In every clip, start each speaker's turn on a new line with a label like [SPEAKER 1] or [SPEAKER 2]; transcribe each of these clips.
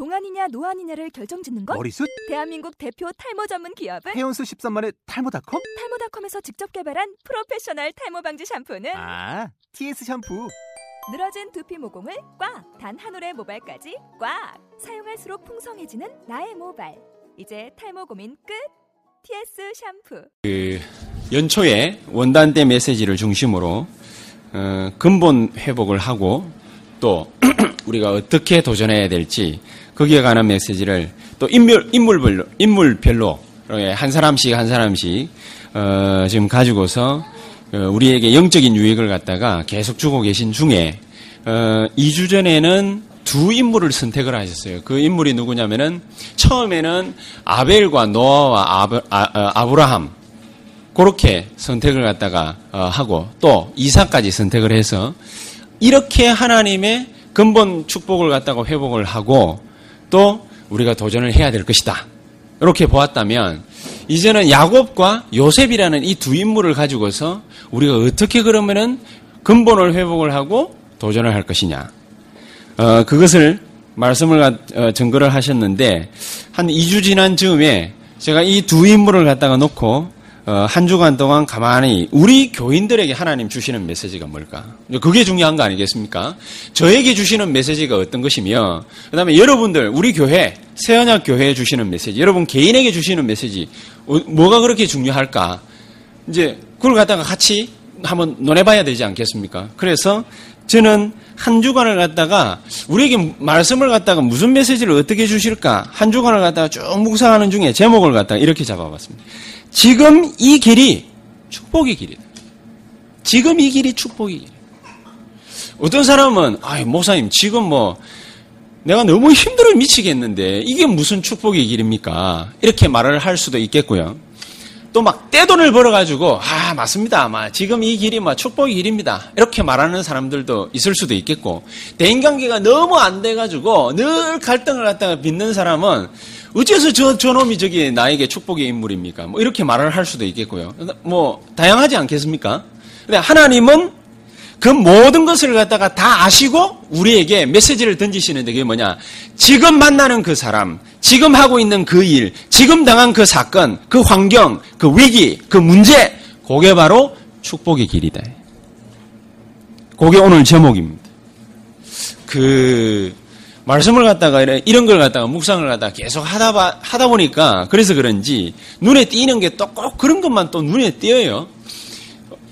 [SPEAKER 1] 동안이냐 노안이냐를 결정짓는 것?
[SPEAKER 2] 머리숱?
[SPEAKER 1] 대한민국 대표 탈모 전문 기업은
[SPEAKER 2] 헤어수 13만의 탈모닷컴?
[SPEAKER 1] 탈모닷컴에서 직접 개발한 프로페셔널 탈모 방지 샴푸는
[SPEAKER 2] 아, TS 샴푸.
[SPEAKER 1] 늘어진 두피 모공을 꽉! 단 한 올의 모발까지 꽉! 사용할수록 풍성해지는 나의 모발. 이제 탈모 고민 끝! TS 샴푸.
[SPEAKER 3] 그 연초에 원단대 메시지를 중심으로 어, 근본 회복을 하고 또 우리가 어떻게 도전해야 될지 거기에 관한 메시지를 또 인물 인물별로 인물별로 예, 한 사람씩 한 사람씩 어, 지금 가지고서 어, 우리에게 영적인 유익을 갖다가 계속 주고 계신 중에 어, 2주 전에는 두 인물을 선택을 하셨어요. 그 인물이 누구냐면은 처음에는 아벨과 노아와 아브, 아, 브라함 그렇게 선택을 갖다가 어, 하고 또 이사까지 선택을 해서 이렇게 하나님의 근본 축복을 갖다가 회복을 하고 또 우리가 도전을 해야 될 것이다. 이렇게 보았다면 이제는 야곱과 요셉이라는 이 두 인물을 가지고서 우리가 어떻게 그러면은 근본을 회복을 하고 도전을 할 것이냐. 어, 그것을 말씀을 어, 증거를 하셨는데 한 2주 지난 즈음에 제가 이 두 인물을 갖다가 놓고 어, 한 주간 동안 가만히 우리 교인들에게 하나님 주시는 메시지가 뭘까? 그게 중요한 거 아니겠습니까? 저에게 주시는 메시지가 어떤 것이며, 그 다음에 여러분들, 우리 교회, 세언약 교회에 주시는 메시지, 여러분 개인에게 주시는 메시지, 어, 뭐가 그렇게 중요할까? 이제 그걸 갖다가 같이 한번 논해봐야 되지 않겠습니까? 그래서 저는 한 주간을 갖다가 우리에게 말씀을 갖다가 무슨 메시지를 어떻게 주실까? 한 주간을 갖다가 쭉 묵상하는 중에 제목을 갖다가 이렇게 잡아봤습니다. 지금 이 길이 축복의 길이다. 지금 이 길이 축복의 길. 어떤 사람은 아, 목사님 지금 뭐 내가 너무 힘들어 미치겠는데 이게 무슨 축복의 길입니까? 이렇게 말을 할 수도 있겠고요. 또 막 떼돈을 벌어가지고 아 맞습니다. 아마 지금 이 길이 뭐 축복의 길입니다. 이렇게 말하는 사람들도 있을 수도 있겠고 대인관계가 너무 안 돼가지고 늘 갈등을 갖다가 빚는 사람은 어째서 저, 저놈이 저기 나에게 축복의 인물입니까? 뭐 이렇게 말을 할 수도 있겠고요. 뭐, 다양하지 않겠습니까? 근데 하나님은 그 모든 것을 갖다가 다 아시고 우리에게 메시지를 던지시는데 그게 뭐냐? 지금 만나는 그 사람, 지금 하고 있는 그 일, 지금 당한 그 사건, 그 환경, 그 위기, 그 문제, 그게 바로 축복의 길이다. 그게 오늘 제목입니다. 그, 말씀을 갖다가 이런 걸 갖다가 묵상을 갖다가 계속 하다 봐, 하다 보니까 그래서 그런지 눈에 띄는 게 또 꼭 그런 것만 또 눈에 띄어요.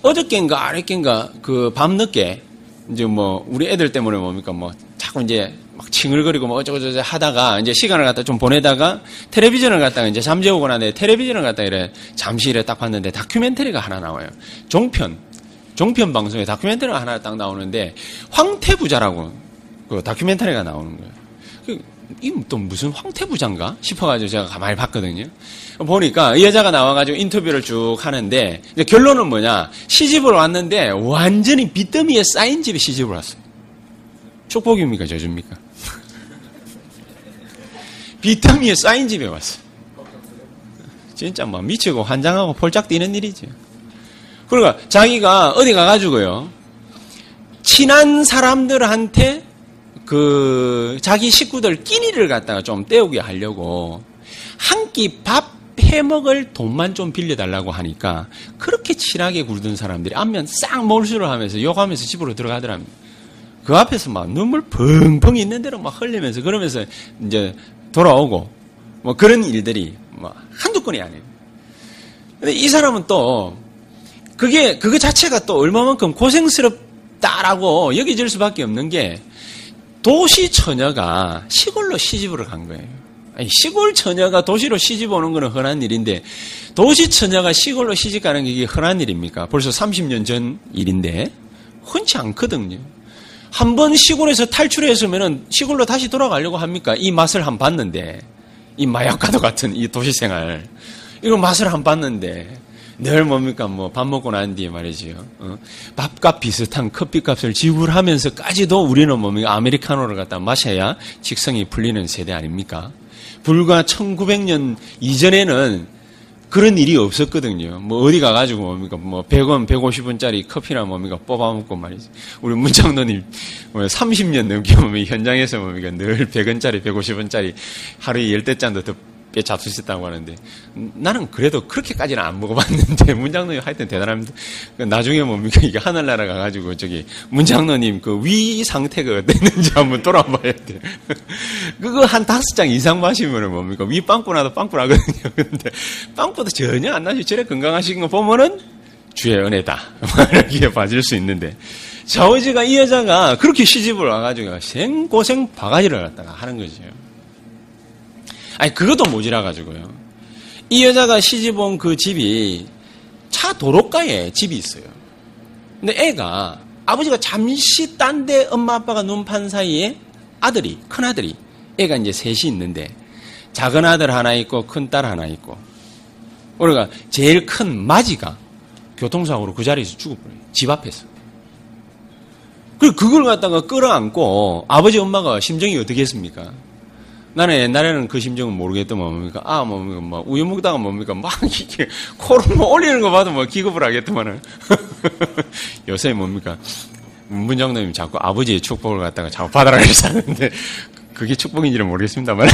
[SPEAKER 3] 어저께인가 아랫께인가 그 밤늦게 이제 뭐 우리 애들 때문에 뭡니까 뭐 자꾸 이제 막 칭을거리고 뭐 어쩌고저쩌고 하다가 이제 시간을 갖다 좀 보내다가 텔레비전을 갖다가 이제 잠재우고 나는데 텔레비전을 갖다 이래 잠시 이래 딱 봤는데 다큐멘터리가 하나 나와요. 종편 종편 방송에 다큐멘터리가 하나 딱 나오는데 황태부자라고 그 다큐멘터리가 나오는 거예요. 그, 이또 무슨 황태부장가 싶어가지고 제가 가만히 봤거든요. 보니까 이 여자가 나와가지고 인터뷰를 쭉 하는데 결론은 뭐냐 시집을 왔는데 완전히 빚더미에 쌓인 집에 시집을 왔어요. 축복입니까 저주입니까? 빚더미에 쌓인 집에 왔어요. 진짜 막 미치고 환장하고 폴짝 뛰는 일이죠. 그러니까 자기가 어디 가가지고요 친한 사람들한테 그 자기 식구들 끼니를 갖다가 좀 때우게 하려고 한 끼 밥 해먹을 돈만 좀 빌려달라고 하니까 그렇게 친하게 굴던 사람들이 안면 싹 몰수를 하면서 욕하면서 집으로 들어가더랍니다. 그 앞에서 막 눈물 펑펑 있는 대로 막 흘리면서 그러면서 이제 돌아오고 뭐 그런 일들이 뭐 한두 건이 아니에요. 근데 이 사람은 또 그게 그거 자체가 또 얼마만큼 고생스럽다라고 여겨질 수밖에 없는 게 도시 처녀가 시골로 시집을 간 거예요. 아니, 시골 처녀가 도시로 시집 오는 거는 흔한 일인데 도시 처녀가 시골로 시집 가는 게 이게 흔한 일입니까? 벌써 30년 전 일인데 흔치 않거든요. 한 번 시골에서 탈출했으면 시골로 다시 돌아가려고 합니까? 이 맛을 한 봤는데 이 마약과도 같은 이 도시 생활 이거 맛을 한 봤는데 늘 뭡니까 뭐 밥 먹고 난 뒤에 말이지요. 어? 밥값 비슷한 커피값을 지불하면서까지도 우리는 뭡니까 아메리카노를 갖다 마셔야 직성이 풀리는 세대 아닙니까? 불과 1900년 이전에는 그런 일이 없었거든요. 뭐 어디 가가지고 뭡니까 뭐 100원, 150원짜리 커피나 뭡니까 뽑아먹고 말이지. 우리 문장로님 30년 뭐 넘게 보면 현장에서 뭡니까 늘 100원짜리, 150원짜리 하루에 열대 잔도 더 꽤 잡수셨다고 하는데 나는 그래도 그렇게까지는 안 먹어봤는데 문장로님 하여튼 대단합니다. 그 나중에 뭡니까 이게 하늘나라 가가지고 저기 문장로님 그 위 상태가 어땠는지 한번 돌아봐야 돼. 그거 한 다섯 장 이상 마시면은 뭡니까 위 빵꾸 나도 빵꾸 나거든요. 근데 빵꾸도 전혀 안 나시 저래 건강하신 거 보면은 주의 은혜다 이렇게 봐줄 수 있는데 자오지가 이 여자가 그렇게 시집을 와가지고 생고생 바가지를 갖다가 하는 거죠. 아니 그것도 모자라 가지고요. 이 여자가 시집 온 그 집이 차 도로가에 집이 있어요. 근데 애가 아버지가 잠시 딴 데 엄마 아빠가 눈 판 사이에 아들이 큰 아들이 애가 이제 셋이 있는데 작은 아들 하나 있고 큰 딸 하나 있고 우리가 제일 큰 마지가 교통사고로 그 자리에서 죽어버려요. 집 앞에서. 그리고 그걸 갖다가 끌어안고 아버지 엄마가 심정이 어떻게 했습니까? 나는 옛날에는 그 심정은 모르겠더만 뭡니까? 아, 뭡니까? 뭐, 우유 먹다가 뭡니까? 막 이렇게 코를 뭐 올리는 거 봐도 뭐 기겁을 하겠더만은. 요새 뭡니까? 문장님이 자꾸 아버지의 축복을 갖다가 자꾸 받아라 그래서 하는데 그게 축복인지는 모르겠습니다만.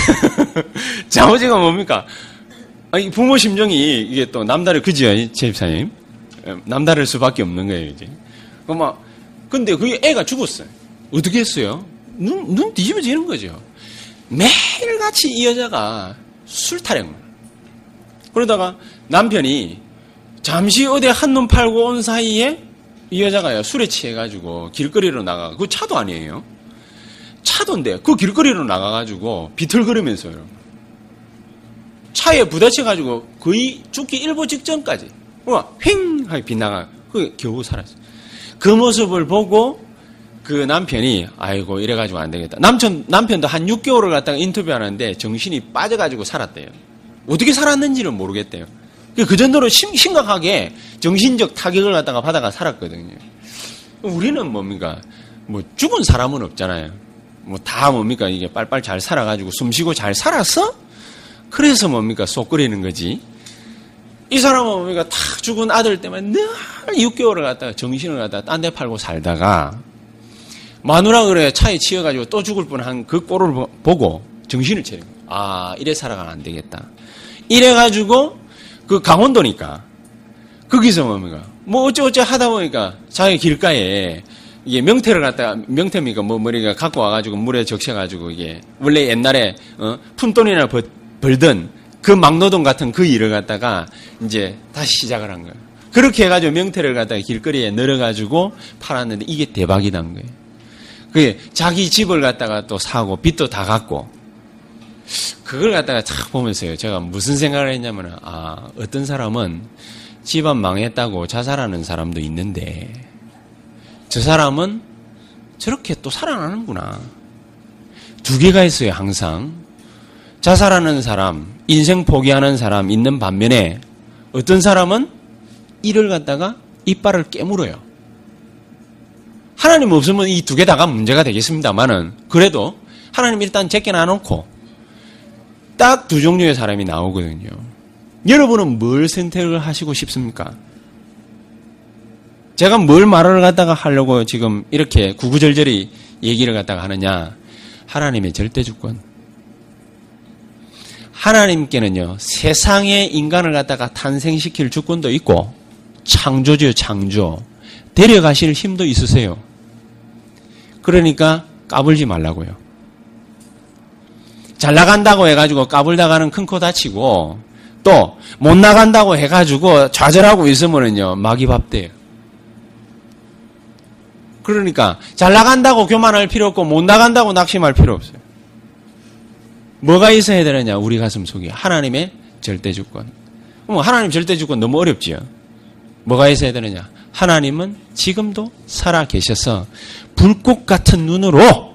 [SPEAKER 3] 자, 아버지가 뭡니까? 아니, 부모 심정이 이게 또 남다를 그지요, 제입사님. 남다를 수밖에 없는 거예요, 이제. 그 막, 근데 그 애가 죽었어요. 어떻게 했어요? 눈, 눈 뒤집어지는 거죠. 매일같이 이 여자가 술 타령. 그러다가 남편이 잠시 어디 한눈 팔고 온 사이에 이 여자가 술에 취해가지고 길거리로 나가. 그 차도 아니에요. 차도인데 그 길거리로 나가가지고 비틀거리면서요. 차에 부딪혀가지고 거의 죽기 일보 직전까지. 횡! 하게 빗나가. 그 겨우 살았어. 그 모습을 보고 그 남편이 아이고 이래가지고 안 되겠다. 남편 남편도 한 6개월을 갖다가 인터뷰하는데 정신이 빠져가지고 살았대요. 어떻게 살았는지는 모르겠대요. 그 정도로 심, 심각하게 정신적 타격을 갖다가 받아가 살았거든요. 우리는 뭡니까? 뭐 죽은 사람은 없잖아요. 뭐 다 뭡니까? 이게 빨빨 잘 살아가지고 숨쉬고 잘 살았어? 그래서 뭡니까? 속 끓이는 거지. 이 사람은 뭡니까? 탁 죽은 아들 때문에 늘 6개월을 갖다가 정신을 갖다가 딴 데 팔고 살다가 마누라 그래 차에 치여가지고 또 죽을 뻔한 그 꼴을 보고 정신을 거예요. 아 이래 살아가면 안 되겠다. 이래가지고 그 강원도니까 거기서 뭡니까 뭐 어쩌어쩌 하다 보니까 자기 길가에 이게 명태를 갖다가 명태입니까 뭐 머리가 갖고 와가지고 물에 적셔가지고 이게 원래 옛날에 어, 푼돈이나 벌, 벌던 그 막노동 같은 그 일을 갖다가 이제 다시 시작을 한 거예요. 그렇게 해가지고 명태를 갖다가 길거리에 늘어가지고 팔았는데 이게 대박이 난 거예요. 그 자기 집을 갖다가 또 사고 빚도 다 갚고 그걸 갖다가 탁 보면서요. 제가 무슨 생각을 했냐면 아 어떤 사람은 집안 망했다고 자살하는 사람도 있는데 저 사람은 저렇게 또 살아나는구나. 두 개가 있어요. 항상 자살하는 사람, 인생 포기하는 사람 있는 반면에 어떤 사람은 이를 갖다가 이빨을 깨물어요. 하나님 없으면 이 두 개 다가 문제가 되겠습니다만은 그래도 하나님 일단 제껴 놔놓고 딱 두 종류의 사람이 나오거든요. 여러분은 뭘 선택을 하시고 싶습니까? 제가 뭘 말을 갖다가 하려고 지금 이렇게 구구절절히 얘기를 갖다가 하느냐? 하나님의 절대 주권. 하나님께는요, 세상의 인간을 갖다가 탄생시킬 주권도 있고, 창조죠, 창조. 데려가실 힘도 있으세요. 그러니까 까불지 말라고요. 잘 나간다고 해가지고 까불다가는 큰 코 다치고 또 못 나간다고 해가지고 좌절하고 있으면은요 마귀밥 돼요. 그러니까 잘 나간다고 교만할 필요 없고 못 나간다고 낙심할 필요 없어요. 뭐가 있어야 되느냐 우리 가슴 속에 하나님의 절대 주권. 뭐 하나님 절대 주권 너무 어렵지요. 뭐가 있어야 되느냐? 하나님은 지금도 살아 계셔서 불꽃 같은 눈으로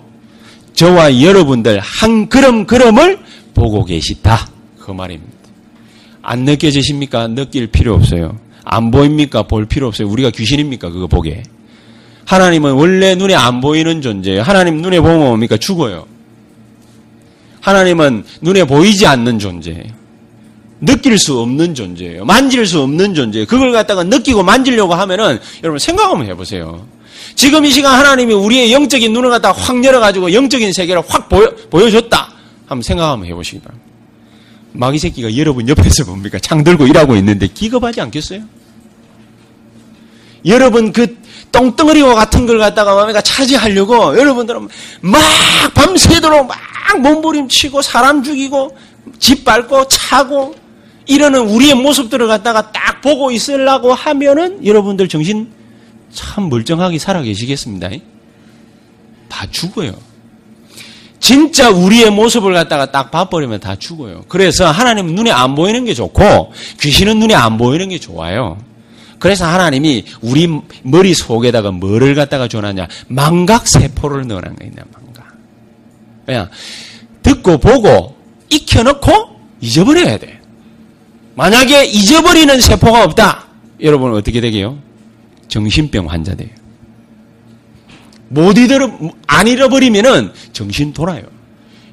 [SPEAKER 3] 저와 여러분들 한 걸음 걸음을 보고 계시다. 그 말입니다. 안 느껴지십니까? 느낄 필요 없어요. 안 보입니까? 볼 필요 없어요. 우리가 귀신입니까? 그거 보게. 하나님은 원래 눈에 안 보이는 존재예요. 하나님 눈에 보면 뭡니까? 죽어요. 하나님은 눈에 보이지 않는 존재예요. 느낄 수 없는 존재예요. 만질 수 없는 존재예요. 그걸 갖다가 느끼고 만지려고 하면은 여러분 생각 한번 해보세요. 지금 이 시간 하나님이 우리의 영적인 눈을 갖다 확 열어가지고 영적인 세계를 확 보여, 보여줬다. 한번 생각 한번 해보시기 바랍니다. 마귀 새끼가 여러분 옆에서 뭡니까? 창 들고 일하고 있는데 기겁하지 않겠어요? 여러분 그 똥덩어리와 같은 걸 갖다가 뭡니까? 차지하려고 여러분들은 막 밤새도록 막 몸부림치고 사람 죽이고 집 밟고 차고 이러는 우리의 모습들을 갖다가 딱 보고 있으려고 하면은 여러분들 정신 참 멀쩡하게 살아 계시겠습니다. 다 죽어요. 진짜 우리의 모습을 갖다가 딱 봐버리면 다 죽어요. 그래서 하나님은 눈에 안 보이는 게 좋고 귀신은 눈에 안 보이는 게 좋아요. 그래서 하나님이 우리 머리 속에다가 뭐를 갖다가 줘놨냐? 망각 세포를 넣어놓은 거있냐 망각. 그냥 듣고 보고 익혀놓고 잊어버려야 돼. 만약에 잊어버리는 세포가 없다. 여러분 어떻게 되게요? 정신병 환자 돼요. 못 잊어, 안 잃어버리면은 정신 돌아요.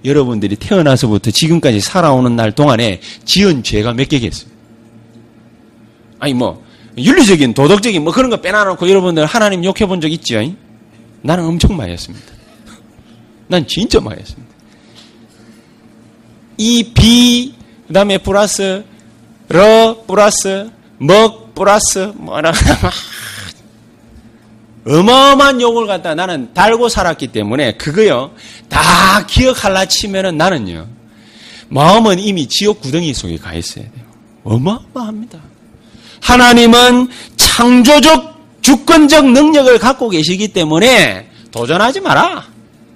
[SPEAKER 3] 여러분들이 태어나서부터 지금까지 살아오는 날 동안에 지은 죄가 몇 개겠어요? 아니, 뭐, 윤리적인, 도덕적인 뭐 그런 거 빼놔놓고 여러분들 하나님 욕해 본 적 있죠? 나는 엄청 많이 했습니다. 난 진짜 많이 했습니다. 이 비, 그 다음에 플러스, 러, 플러스, 먹, 플러스, 뭐라, 어마어마한 욕을 갖다 나는 달고 살았기 때문에 그거요 다 기억할라 치면은 나는요 마음은 이미 지옥 구덩이 속에 가 있어야 돼요. 어마어마합니다. 하나님은 창조적 주권적 능력을 갖고 계시기 때문에 도전하지 마라.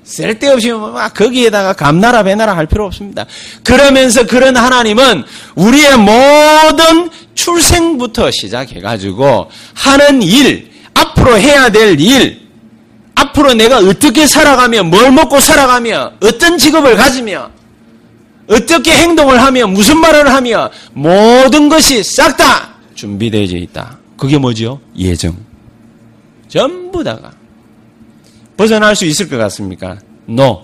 [SPEAKER 3] 쓸데없이 막 거기에다가 감나라 배나라 할 필요 없습니다. 그러면서 그런 하나님은 우리의 모든 출생부터 시작해가지고 하는 일, 앞으로 해야 될 일, 앞으로 내가 어떻게 살아가며, 뭘 먹고 살아가며, 어떤 직업을 가지며, 어떻게 행동을 하며, 무슨 말을 하며, 모든 것이 싹 다 준비되어 있다. 그게 뭐지요? 예정. 전부 다가. 벗어날 수 있을 것 같습니까? No.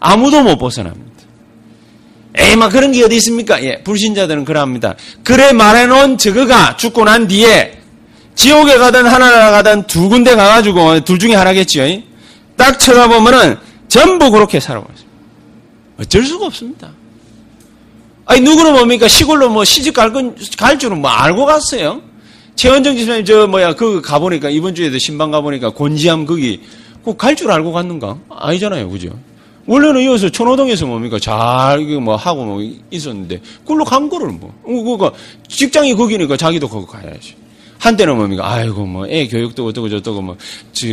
[SPEAKER 3] 아무도 못 벗어납니다. 에이, 막 그런 게 어디 있습니까? 예, 불신자들은 그러합니다. 그래 말해놓은 저거가 죽고 난 뒤에 지옥에 가든 하나나라 가든 두 군데 가가지고 둘 중에 하나겠지요. 딱 쳐다보면은 전부 그렇게 살아왔어요. 어쩔 수가 없습니다. 아니 누구는 뭡니까 시골로 뭐 시집 갈, 건, 갈 줄은 뭐 알고 갔어요. 최원정 지사님 저 뭐야 그 가보니까 이번 주에도 신방 가보니까 곤지암 거기 그갈줄 알고 갔는가? 아니잖아요, 그죠? 원래는 이어서 천호동에서 뭡니까 잘 이거 뭐 하고 뭐 있었는데 그걸로 간 거를 뭐 그거 직장이 거기니까 자기도 거기 가야지. 한때는 뭡니까? 아이고, 뭐, 애 교육도 어쩌고 저쩌고, 뭐,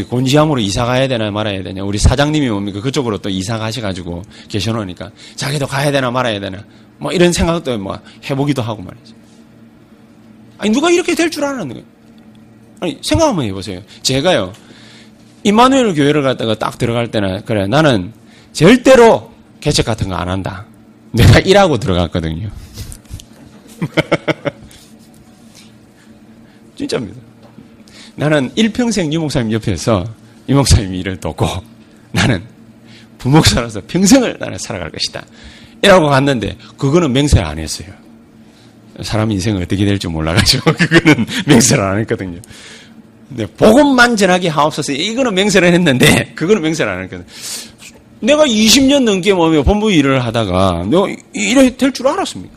[SPEAKER 3] 곤지암으로 이사 가야 되나 말아야 되냐. 우리 사장님이 뭡니까? 그쪽으로 또 이사 가셔가지고 계셔놓으니까 자기도 가야 되나 말아야 되나. 뭐, 이런 생각도 뭐, 해보기도 하고 말이죠. 아니, 누가 이렇게 될 줄 알았는 거예요? 아니, 생각 한번 해보세요. 제가요, 이마누엘 교회를 갔다가 딱 들어갈 때는, 그래, 나는 절대로 개척 같은 거 안 한다. 내가 일하고 들어갔거든요. 진짜입니다. 나는 일평생 유목사님 옆에서 유목사님 일을 돕고 나는 부목사로서 평생을 나는 살아갈 것이다. 이라고 갔는데 그거는 맹세를 안 했어요. 사람 인생은 어떻게 될지 몰라가지고 그거는 맹세를 안 했거든요. 근데 복음만 전하게 하옵소서 이거는 맹세를 했는데 그거는 맹세를 안 했거든요. 내가 20년 넘게 뭐 본부 일을 하다가 내가 이래 될 줄 알았습니까?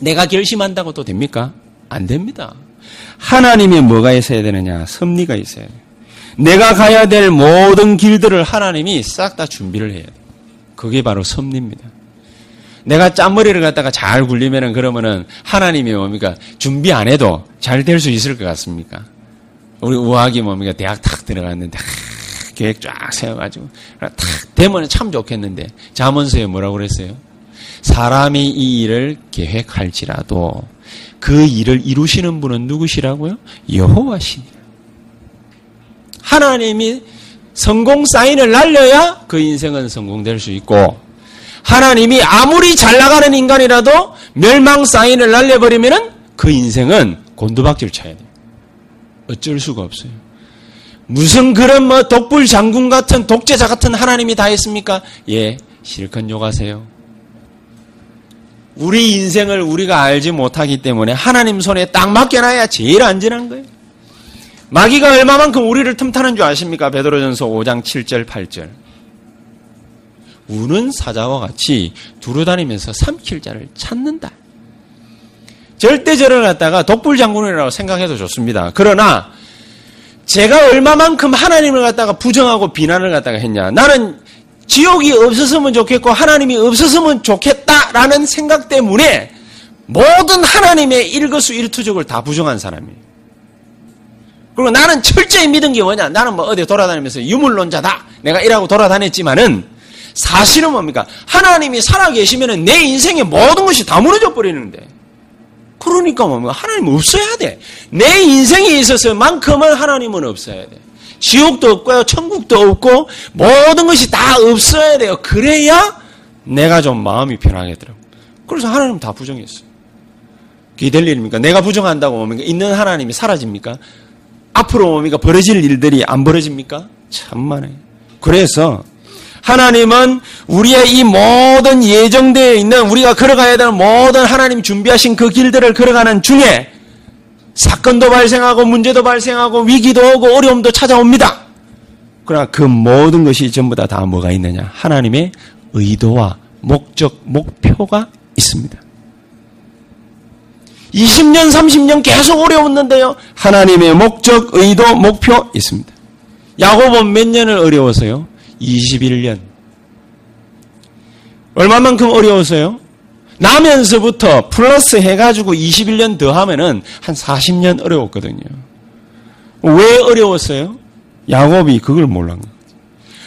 [SPEAKER 3] 내가 결심한다고 또 됩니까? 안 됩니다. 하나님이 뭐가 있어야 되느냐? 섭리가 있어야 돼요. 내가 가야 될 모든 길들을 하나님이 싹 다 준비를 해야 돼요. 그게 바로 섭리입니다. 내가 짠머리를 갖다가 잘 굴리면은 그러면은 하나님이 뭡니까? 준비 안 해도 잘 될 수 있을 것 같습니까? 우리 우학이 뭡니까? 대학 탁 들어갔는데, 하, 계획 쫙 세워가지고, 탁 되면 참 좋겠는데, 자문서에 뭐라고 그랬어요? 사람이 이 일을 계획할지라도 그 일을 이루시는 분은 누구시라고요? 여호와시니라. 하나님이 성공 사인을 날려야 그 인생은 성공될 수 있고 하나님이 아무리 잘 나가는 인간이라도 멸망 사인을 날려버리면 그 인생은 곤두박질 쳐야 돼요. 어쩔 수가 없어요. 무슨 그런 뭐 독불 장군 같은 독재자 같은 하나님이 다 했습니까? 예, 실컷 욕하세요. 우리 인생을 우리가 알지 못하기 때문에 하나님 손에 딱 맡겨놔야 제일 안전한 거예요. 마귀가 얼마만큼 우리를 틈타는 줄 아십니까? 베드로전서 5장 7절 8절. 우는 사자와 같이 두루다니면서 삼킬 자를 찾는다. 절대 저를 갖다가 독불장군이라고 생각해도 좋습니다. 그러나 제가 얼마만큼 하나님을 갖다가 부정하고 비난을 갖다가 했냐. 나는 지옥이 없었으면 좋겠고 하나님이 없었으면 좋겠다라는 생각 때문에 모든 하나님의 일거수 일투족을 다 부정한 사람이에요. 그리고 나는 철저히 믿은 게 뭐냐? 나는 뭐 어디 돌아다니면서 유물론자다. 내가 이라고 돌아다녔지만은 사실은 뭡니까? 하나님이 살아계시면 내 인생의 모든 것이 다 무너져 버리는데. 그러니까 뭡니까? 하나님 없어야 돼. 내 인생에 있어서만큼은 하나님은 없어야 돼. 지옥도 없고요, 천국도 없고, 모든 것이 다 없어야 돼요. 그래야 내가 좀 마음이 편하겠더라고. 그래서 하나님 다 부정했어요. 그게 될 일입니까? 내가 부정한다고 뭡니까? 있는 하나님이 사라집니까? 앞으로 뭡니까? 벌어질 일들이 안 벌어집니까? 참만해. 그래서 하나님은 우리의 이 모든 예정되어 있는 우리가 걸어가야 되는 모든 하나님 준비하신 그 길들을 걸어가는 중에 사건도 발생하고 문제도 발생하고 위기도 오고 어려움도 찾아옵니다. 그러나 그 모든 것이 전부 다 다 뭐가 있느냐? 하나님의 의도와 목적, 목표가 있습니다. 20년, 30년 계속 어려웠는데요. 하나님의 목적, 의도, 목표 있습니다. 야곱은 몇 년을 어려워서요? 21년. 얼마만큼 어려워서요? 나면서부터 플러스 해가지고 21년 더 하면은 한 40년 어려웠거든요. 왜 어려웠어요? 야곱이 그걸 몰랐는 거죠.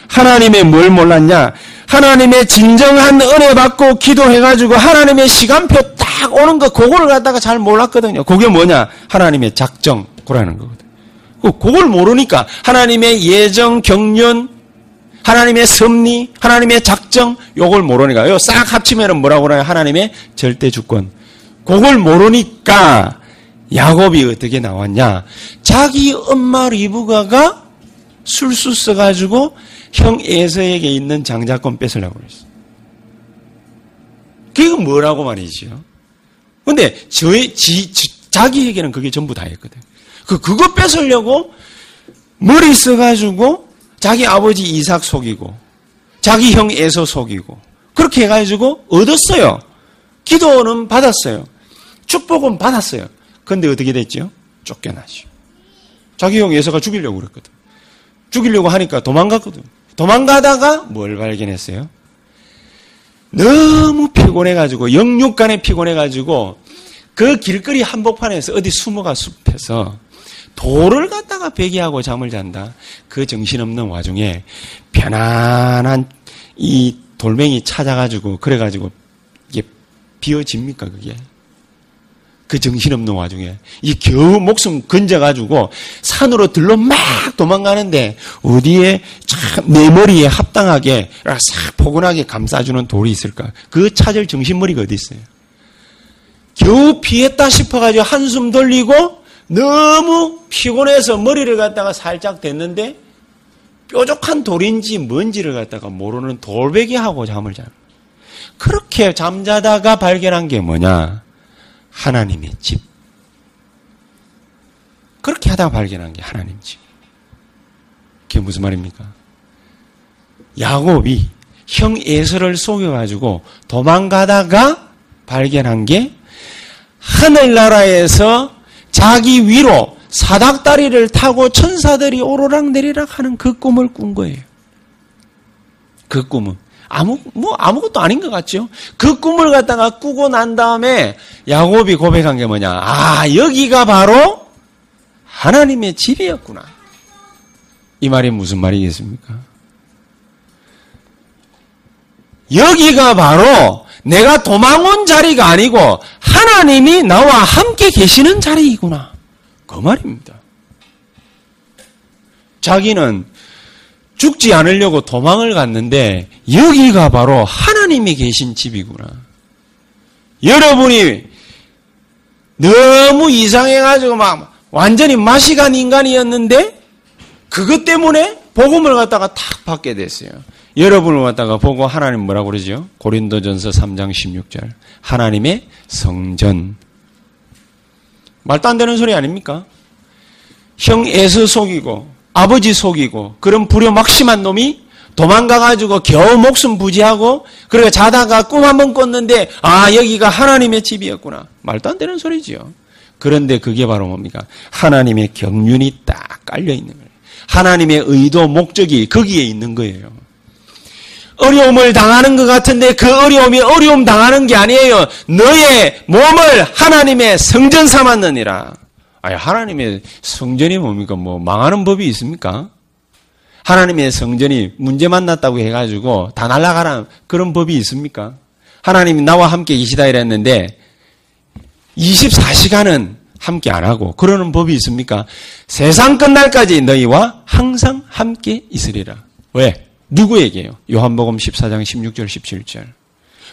[SPEAKER 3] 하나님의 뭘 몰랐냐? 하나님의 진정한 은혜 받고 기도해가지고 하나님의 시간표 딱 오는 거, 그걸 갖다가 잘 몰랐거든요. 그게 뭐냐? 하나님의 작정, 그라는 거거든. 그걸 모르니까 하나님의 예정, 경륜, 하나님의 섭리, 하나님의 작정, 요걸 모르니까. 요 싹 합치면은 뭐라고 그러냐? 하나님의 절대 주권. 그걸 모르니까 야곱이 어떻게 나왔냐? 자기 엄마 리브가가 술수 써가지고 형 에서에게 있는 장자권 뺏으려고 그랬어. 그게 뭐라고 말이죠? 근데 저의 지, 자기에게는 그게 전부 다였거든. 그 그거 뺏으려고 머리 써가지고 자기 아버지 이삭 속이고 자기 형 에서 속이고 그렇게 해가지고 얻었어요. 기도는 받았어요. 축복은 받았어요. 근데 어떻게 됐죠? 쫓겨나죠. 자기 형 에서가 죽이려고 그랬거든. 죽이려고 하니까 도망갔거든. 도망가다가 뭘 발견했어요? 너무 피곤해가지고 영육간에 피곤해가지고 그 길거리 한복판에서 어디 숨어가 숲에서 돌을 갖다가 베개하고 잠을 잔다. 그 정신없는 와중에 편안한 이 돌멩이 찾아가지고 그래가지고 이게 비어집니까 그게? 그 정신없는 와중에 이 겨우 목숨 건져가지고 산으로 들러 막 도망가는데 어디에 참내 머리에 합당하게 싹 포근하게 감싸주는 돌이 있을까? 그 찾을 정신머리가 어디 있어요? 겨우 피했다 싶어가지고 한숨 돌리고 너무 피곤해서 머리를 갖다가 살짝 댔는데 뾰족한 돌인지 뭔지를 갖다가 모르는 돌베개하고 잠을 자는 그렇게 잠자다가 발견한 게 뭐냐? 하나님의 집. 그렇게 하다가 발견한 게 하나님 집. 그게 무슨 말입니까? 야곱이 형 에서를 속여가지고 도망가다가 발견한 게 하늘나라에서 자기 위로 사닥다리를 타고 천사들이 오르락내리락 하는 그 꿈을 꾼 거예요. 그 꿈은. 아무, 뭐, 아무것도 아닌 것 같죠? 그 꿈을 갖다가 꾸고 난 다음에 야곱이 고백한 게 뭐냐. 아, 여기가 바로 하나님의 집이었구나. 이 말이 무슨 말이겠습니까? 여기가 바로 내가 도망 온 자리가 아니고 하나님이 나와 함께 계시는 자리이구나. 그 말입니다. 자기는 죽지 않으려고 도망을 갔는데 여기가 바로 하나님이 계신 집이구나. 여러분이 너무 이상해가지고 막 완전히 마시간 인간이었는데 그것 때문에 복음을 갖다가 탁 받게 됐어요. 여러분을 갖다가 보고 하나님 뭐라고 그러죠? 고린도전서 3장 16절. 하나님의 성전. 말도 안 되는 소리 아닙니까? 형 에서 속이고 아버지 속이고 그런 불효 막심한 놈이 도망가가지고 겨우 목숨 부지하고 그리고 자다가 꿈 한 번 꿨는데 아 여기가 하나님의 집이었구나 말도 안 되는 소리지요. 그런데 그게 바로 뭡니까? 하나님의 경륜이 딱 깔려 있는 거예요. 하나님의 의도 목적이 거기에 있는 거예요. 어려움을 당하는 것 같은데 그 어려움이 어려움 당하는 게 아니에요. 너의 몸을 하나님의 성전 삼았느니라. 아니, 하나님의 성전이 뭡니까? 뭐, 망하는 법이 있습니까? 하나님의 성전이 문제 만났다고 해가지고 다 날아가라 그런 법이 있습니까? 하나님이 나와 함께 계시다 이랬는데 24시간은 함께 안 하고 그러는 법이 있습니까? 세상 끝날까지 너희와 항상 함께 있으리라. 왜? 누구에게요? 요한복음 14장 16절 17절.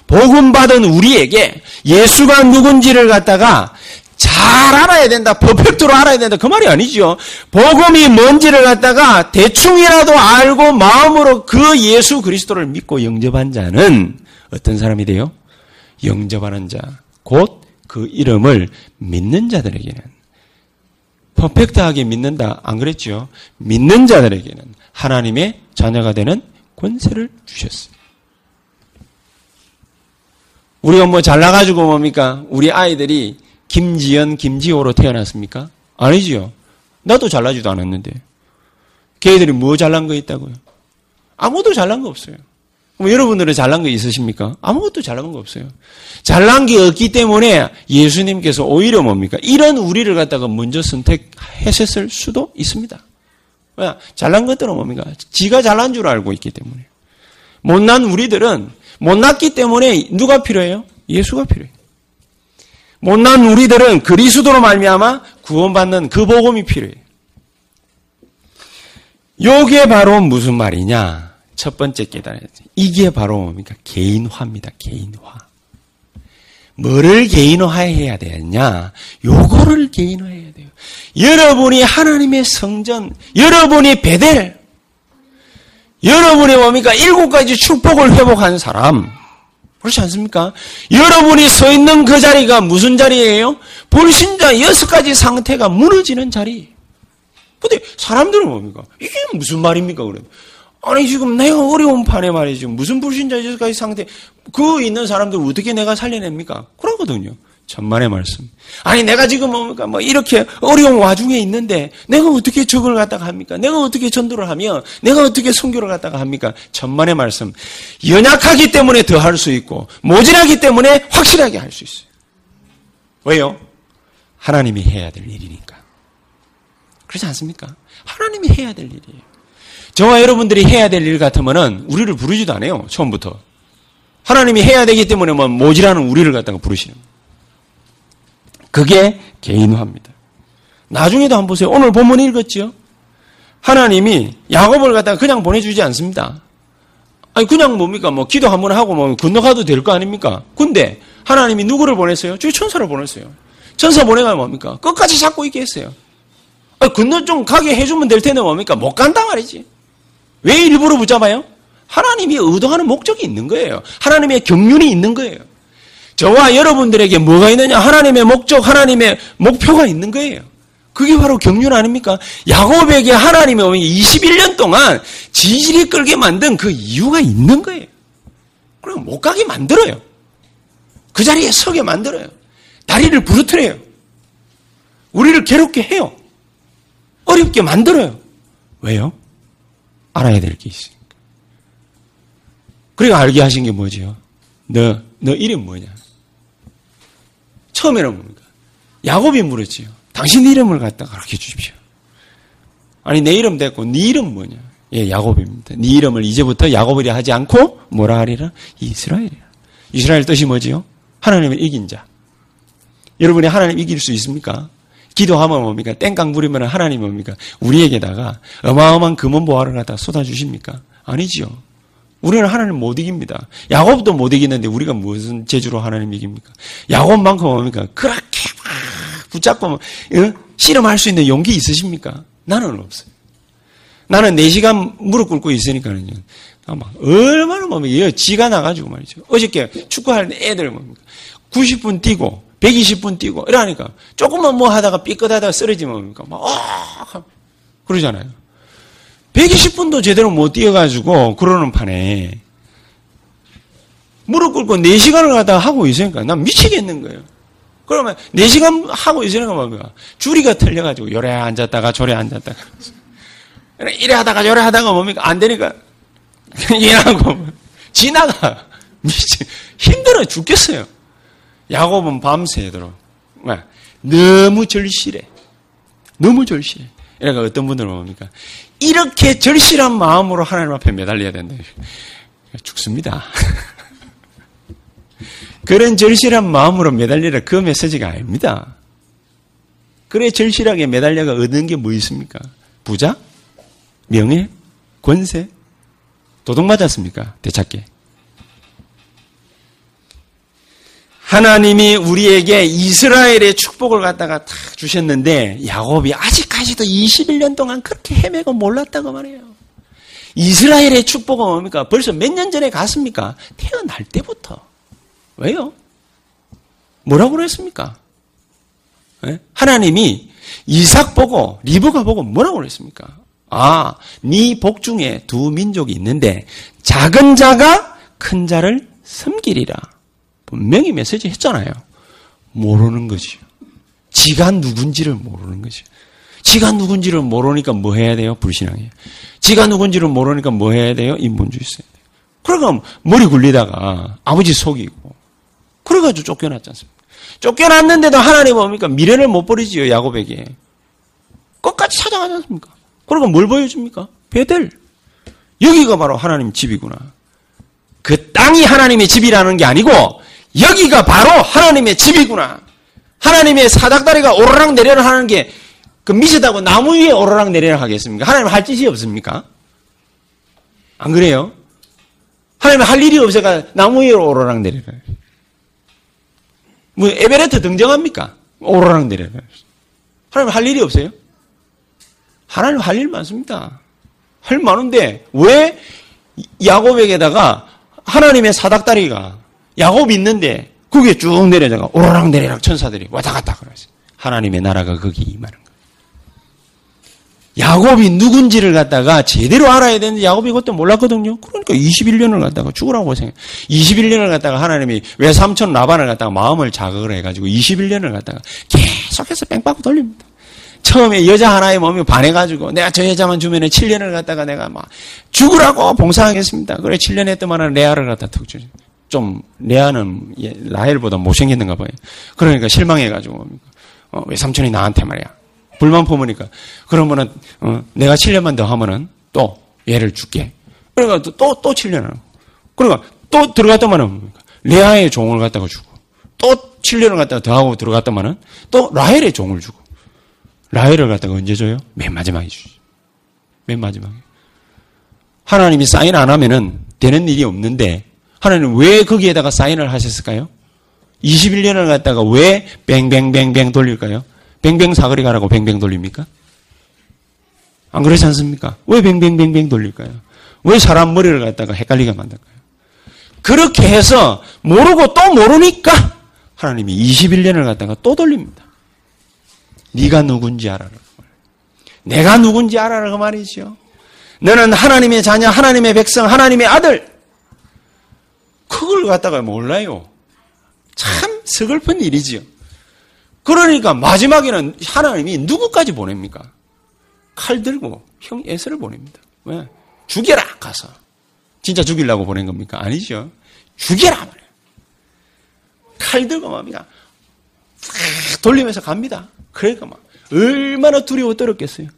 [SPEAKER 3] 복음 받은 우리에게 예수가 누군지를 갖다가 잘 알아야 된다. 퍼펙트로 알아야 된다. 그 말이 아니죠. 복음이 뭔지를 갖다가 대충이라도 알고 마음으로 그 예수 그리스도를 믿고 영접한 자는 어떤 사람이 돼요? 영접하는 자. 곧 그 이름을 믿는 자들에게는 퍼펙트하게 믿는다. 안 그랬죠? 믿는 자들에게는 하나님의 자녀가 되는 권세를 주셨습니다. 우리가 뭐 잘나가지고 뭡니까? 우리 아이들이 김지연, 김지호로 태어났습니까? 아니지요. 나도 잘나지도 않았는데. 걔들이 뭐 잘난 거 있다고요? 아무도 잘난 거 없어요. 그럼 여러분들은 잘난 거 있으십니까? 아무것도 잘난 거 없어요. 잘난 게 없기 때문에 예수님께서 오히려 뭡니까? 이런 우리를 갖다가 먼저 선택하셨을 수도 있습니다. 왜? 잘난 것들은 뭡니까? 지가 잘난 줄 알고 있기 때문에. 못난 우리들은 못났기 때문에 누가 필요해요? 예수가 필요해요. 못난 우리들은 그리스도로 말미암아 구원받는 그 복음이 필요해요. 요게 바로 무슨 말이냐? 첫 번째 깨달아야 돼. 이게 바로 뭡니까? 개인화입니다. 개인화. 뭐를 개인화해야 되냐? 요거를 개인화해야 돼요. 여러분이 하나님의 성전, 여러분이 베델, 여러분이 뭡니까? 일곱 가지 축복을 회복한 사람. 그렇지 않습니까? 여러분이 서 있는 그 자리가 무슨 자리예요? 불신자 여섯 가지 상태가 무너지는 자리. 근데 사람들은 뭡니까? 이게 무슨 말입니까? 그래. 아니 지금 내가 어려운 판에 말이지 무슨 불신자 여섯 가지 상태 그 있는 사람들 어떻게 내가 살려냅니까? 그러거든요. 천만의 말씀. 아니 내가 지금 뭡니까 뭐 이렇게 어려운 와중에 있는데 내가 어떻게 적을 갖다가 합니까? 내가 어떻게 전도를 하며 내가 어떻게 선교를 갖다가 합니까? 천만의 말씀. 연약하기 때문에 더 할 수 있고 모질하기 때문에 확실하게 할 수 있어요. 왜요? 하나님이 해야 될 일이니까. 그렇지 않습니까? 하나님이 해야 될 일이에요. 저와 여러분들이 해야 될 일 같으면은 우리를 부르지도 않아요. 처음부터. 하나님이 해야 되기 때문에 뭐 모질하는 우리를 갖다가 부르시는 거예요. 그게 개인화입니다. 나중에도 한번 보세요. 오늘 본문 읽었죠? 하나님이 야곱을 갖다가 그냥 보내주지 않습니다. 아니, 그냥 뭡니까? 뭐, 기도 한번 하고 뭐, 건너가도 될 거 아닙니까? 근데, 하나님이 누구를 보냈어요? 저희 천사를 보냈어요. 천사 보내가 뭡니까? 끝까지 잡고 있게 했어요. 아니, 건너 좀 가게 해주면 될 텐데 뭡니까? 못 간다 말이지. 왜 일부러 붙잡아요? 하나님이 의도하는 목적이 있는 거예요. 하나님의 경륜이 있는 거예요. 저와 여러분들에게 뭐가 있느냐? 하나님의 목적, 하나님의 목표가 있는 거예요. 그게 바로 경륜 아닙니까? 야곱에게 하나님이 21년 동안 지질이 끌게 만든 그 이유가 있는 거예요. 그럼 못 가게 만들어요. 그 자리에 서게 만들어요. 다리를 부르트려요. 우리를 괴롭게 해요. 어렵게 만들어요. 왜요? 알아야 될 게 있으니까. 그리고 알게 하신 게 뭐지요? 너, 너 이름 뭐냐? 처음에는 뭡니까? 야곱이 물었지요. 당신 이름을 갖다가 가르쳐 주십시오. 아니 내 이름 됐고 네 이름 뭐냐? 예, 야곱입니다. 네 이름을 이제부터 야곱이라 하지 않고 뭐라 하리라? 이스라엘이라. 이스라엘 뜻이 뭐지요? 하나님을 이긴 자. 여러분이 하나님 이길 수 있습니까? 기도하면 뭡니까? 땡깡 부리면 하나님 뭡니까? 우리에게다가 어마어마한 금원 보화를 갖다 쏟아주십니까? 아니지요. 우리는 하나님 못 이깁니다. 야곱도 못 이기는데 우리가 무슨 재주로 하나님 이깁니까? 야곱만큼 뭡니까? 그렇게 막 붙잡고 어? 실험할 수 있는 용기 있으십니까? 나는 없어요. 나는 4시간 무릎 꿇고 있으니까는요. 아마 얼마나 뭡니까? 지가 나가지고 말이죠. 어저께 축구할 때 애들 뭡니까? 90분 뛰고 120분 뛰고 이러니까 조금만 뭐 하다가 삐끗하다가 쓰러지면 뭡니까? 막 아, 그러잖아요. 120분도 제대로 못 뛰어가지고 그러는 판에 무릎 꿇고 4시간을 가다 하고 있으니까 난 미치겠는 거예요. 그러면 4시간 하고 있으니까 뭡니까? 줄이가 틀려가지고 요래 앉았다가 저래 앉았다가 이래 하다가 저래 하다가 뭡니까? 안 되니까 얘하고 지나가 미치 힘들어 죽겠어요. 야곱은 밤새도록 너무 절실해. 너무 절실해. 그러니까 어떤 분들은 뭡니까? 이렇게 절실한 마음으로 하나님 앞에 매달려야 된다. 죽습니다. 그런 절실한 마음으로 매달리라 그 메시지가 아닙니다. 그래 절실하게 매달려가 얻는 게 뭐 있습니까? 부자? 명예? 권세? 도둑 맞았습니까? 되찾게. 하나님이 우리에게 이스라엘의 축복을 갖다가 탁 주셨는데 야곱이 아직까지도 21년 동안 그렇게 헤매고 몰랐다고 말해요. 이스라엘의 축복은 뭡니까? 벌써 몇 년 전에 갔습니까? 태어날 때부터. 왜요? 뭐라고 그랬습니까? 네? 하나님이 이삭 보고 리브가 보고 뭐라고 그랬습니까? 아, 네 복 중에 두 민족이 있는데 작은 자가 큰 자를 섬기리라. 분명히 메시지 했잖아요. 모르는 거지요. 지가 누군지를 모르는 거죠. 지가 누군지를 모르니까 뭐 해야 돼요? 불신앙이에요. 지가 누군지를 모르니까 뭐 해야 돼요? 인본주의 써야 돼요. 그러니까 머리 굴리다가 아버지 속이고 그래가지고 쫓겨났지 않습니까? 쫓겨났는데도 하나님 뭡니까? 미련을 못 버리지요, 야곱에게. 끝까지 찾아가지 않습니까? 그러고 뭘 보여줍니까? 베델. 여기가 바로 하나님 집이구나. 그 땅이 하나님의 집이라는 게 아니고 여기가 바로 하나님의 집이구나. 하나님의 사닥다리가 오르락 내리락 하는 게 그 미세다고 나무 위에 오르락 내리락 하겠습니까? 하나님 할 짓이 없습니까? 안 그래요? 하나님 할 일이 없어가 나무 위에 오르락 내리락. 뭐 에베레스트 등정합니까? 오르락 내리락. 하나님 할 일이 없어요? 하나님 할 일 많습니다. 할 많은데 왜 야곱에게다가 하나님의 사닥다리가 야곱 있는데 그게 쭉 내려다가 오르락 내리락 천사들이 왔다 갔다 그러지. 하나님의 나라가 거기 임하는. 야곱이 누군지를 갖다가 제대로 알아야 되는데 야곱이 그것도 몰랐거든요. 그러니까 21년을 갖다가 죽으라고 생각. 21년을 갖다가 하나님이 왜 삼촌 라반을 갖다가 마음을 자극을 해가지고 21년을 갖다가 계속해서 뺑빠고 돌립니다. 처음에 여자 하나의 몸이 반해가지고 내가 저 여자만 주면 은 7년을 갖다가 내가 막 죽으라고 봉사하겠습니다. 그래 7년 했더만은 레아를 갖다 턱 주지. 좀 레아는 라헬보다 못생겼는가 봐요. 그러니까 실망해가지고 어, 왜 삼촌이 나한테 말이야 불만 품으니까 그러면은 어, 내가 7년만 더 하면은 또 얘를 줄게. 그러니까 또또 또 7년 하고 그러니까 또 들어갔더만은 레아의 종을 갖다가 주고 또 7년을 갖다가 더 하고 들어갔더만은 또 라헬의 종을 주고 라헬을 갖다가 언제 줘요? 맨 마지막에 주지. 맨 마지막에. 하나님이 사인 안 하면은 되는 일이 없는데 하나님 왜 거기에다가 사인을 하셨을까요? 21년을 갖다가 왜 뱅뱅뱅뱅 돌릴까요? 뱅뱅 사거리 가라고 뱅뱅 돌립니까? 안 그렇지 않습니까? 왜 뱅뱅뱅뱅 돌릴까요? 왜 사람 머리를 갖다가 헷갈리게 만들까요? 그렇게 해서 모르고 또 모르니까 하나님이 21년을 갖다가 또 돌립니다. 네가 누군지 알아라. 내가 누군지 알아라 그 말이죠. 너는 하나님의 자녀, 하나님의 백성, 하나님의 아들. 그걸 갖다가 몰라요. 참 서글픈 일이지요. 그러니까 마지막에는 하나님이 누구까지 보냅니까? 칼 들고 형 에서를 보냅니다. 왜? 죽여라 가서. 진짜 죽이려고 보낸 겁니까? 아니죠. 죽여라 말이에요. 칼 들고 뭡니까? 돌리면서 갑니다. 그러니까 막 얼마나 두려워 떨었겠어요.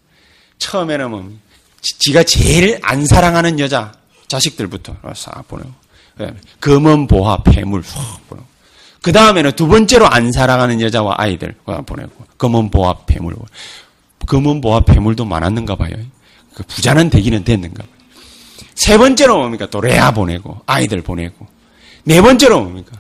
[SPEAKER 3] 처음에는 뭐 지가 제일 안 사랑하는 여자 자식들부터 싹 보내고 검은 보화 폐물 그 다음에는 두 번째로 안 사랑하는 여자와 아이들 보내고 검은 보화 폐물 검은 보화 폐물도 많았는가 봐요. 그 부자는 되기는 됐는가 봐요. 세 번째로 뭡니까? 또 레아 보내고 아이들 보내고 네 번째로 뭡니까?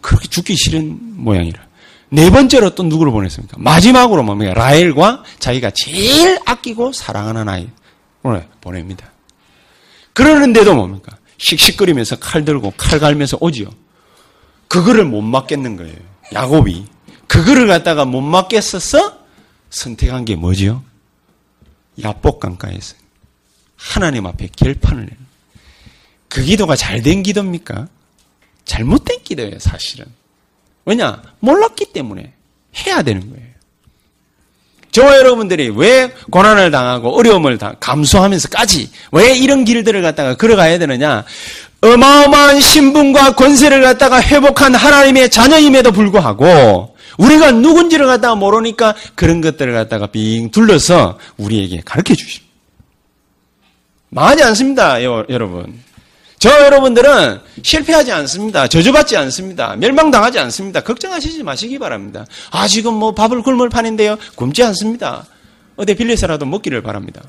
[SPEAKER 3] 그렇게 죽기 싫은 모양이라. 네 번째로 또 누구를 보냈습니까? 마지막으로 뭡니까? 라헬과 자기가 제일 아끼고 사랑하는 아이 오늘 보냅니다. 그러는데도 뭡니까? 씩씩거리면서 칼 들고 칼 갈면서 오지요. 그거를 못 막겠는 거예요. 야곱이. 그거를 갖다가 못 막겠어서 선택한 게 뭐지요? 야복 강가에서 하나님 앞에 결판을 내는. 그 기도가 잘 된 기도입니까? 잘못된 기도예요, 사실은. 왜냐? 몰랐기 때문에 해야 되는 거예요. 저와 여러분들이 왜 고난을 당하고 어려움을 다 감수하면서까지 왜 이런 길들을 갖다가 걸어가야 되느냐? 어마어마한 신분과 권세를 갖다가 회복한 하나님의 자녀임에도 불구하고 우리가 누군지를 갖다가 모르니까 그런 것들을 갖다가 빙 둘러서 우리에게 가르쳐 주십니다. 망하지 않습니다, 여러분. 저 여러분들은 실패하지 않습니다. 저주받지 않습니다. 멸망당하지 않습니다. 걱정하시지 마시기 바랍니다. 아, 지금 뭐 밥을 굶을 판인데요. 굶지 않습니다. 어디 빌려서라도 먹기를 바랍니다.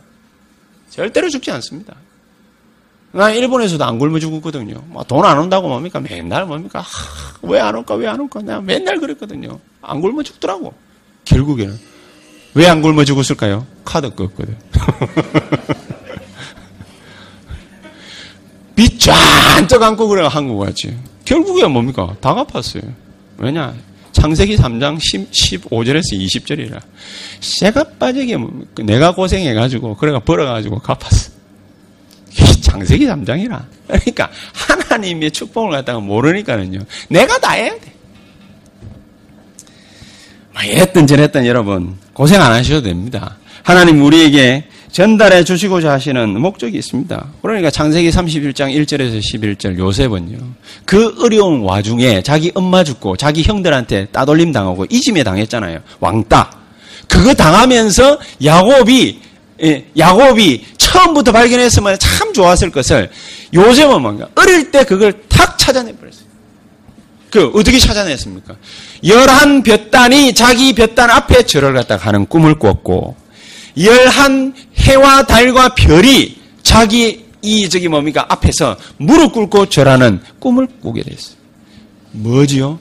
[SPEAKER 3] 절대로 죽지 않습니다. 나 일본에서도 안 굶어 죽었거든요. 뭐 돈안 온다고 뭡니까? 맨날 뭡니까? 왜안 올까? 왜 안 올까? 내가 맨날 그랬거든요. 안 굶어 죽더라고. 결국에는. 왜 안 굶어 죽었을까요? 카드 껐거든. 빚 쫙쩍 안고 그래 한국 왔지. 결국에 뭡니까? 다 갚았어요. 왜냐? 창세기 3장 10, 15절에서 20절이라. 새가 빠지게 내가 고생해가지고, 그래가 벌어가지고 갚았어. 창세기 3장이라. 그러니까 하나님의 축복을 갖다가 모르니까는요. 내가 다 해야 돼. 뭐 이랬든 저랬든 여러분 고생 안 하셔도 됩니다. 하나님 우리에게 전달해 주시고자 하시는 목적이 있습니다. 그러니까 창세기 31장 1절에서 11절 요셉은요. 그 어려운 와중에 자기 엄마 죽고 자기 형들한테 따돌림 당하고 이짐에 당했잖아요. 왕따. 그거 당하면서 야곱이 예, 야곱이 처음부터 발견했으면 참 좋았을 것을 요셉은 뭔가 어릴 때 그걸 탁 찾아내 버렸어요. 그 어떻게 찾아냈습니까? 열한 볕단이 자기 볕단 앞에 절을 갖다 가는 꿈을 꿨고 열한 해와 달과 별이 자기 이 저기 뭡니까 앞에서 무릎 꿇고 절하는 꿈을 꾸게 됐어요. 뭐지요?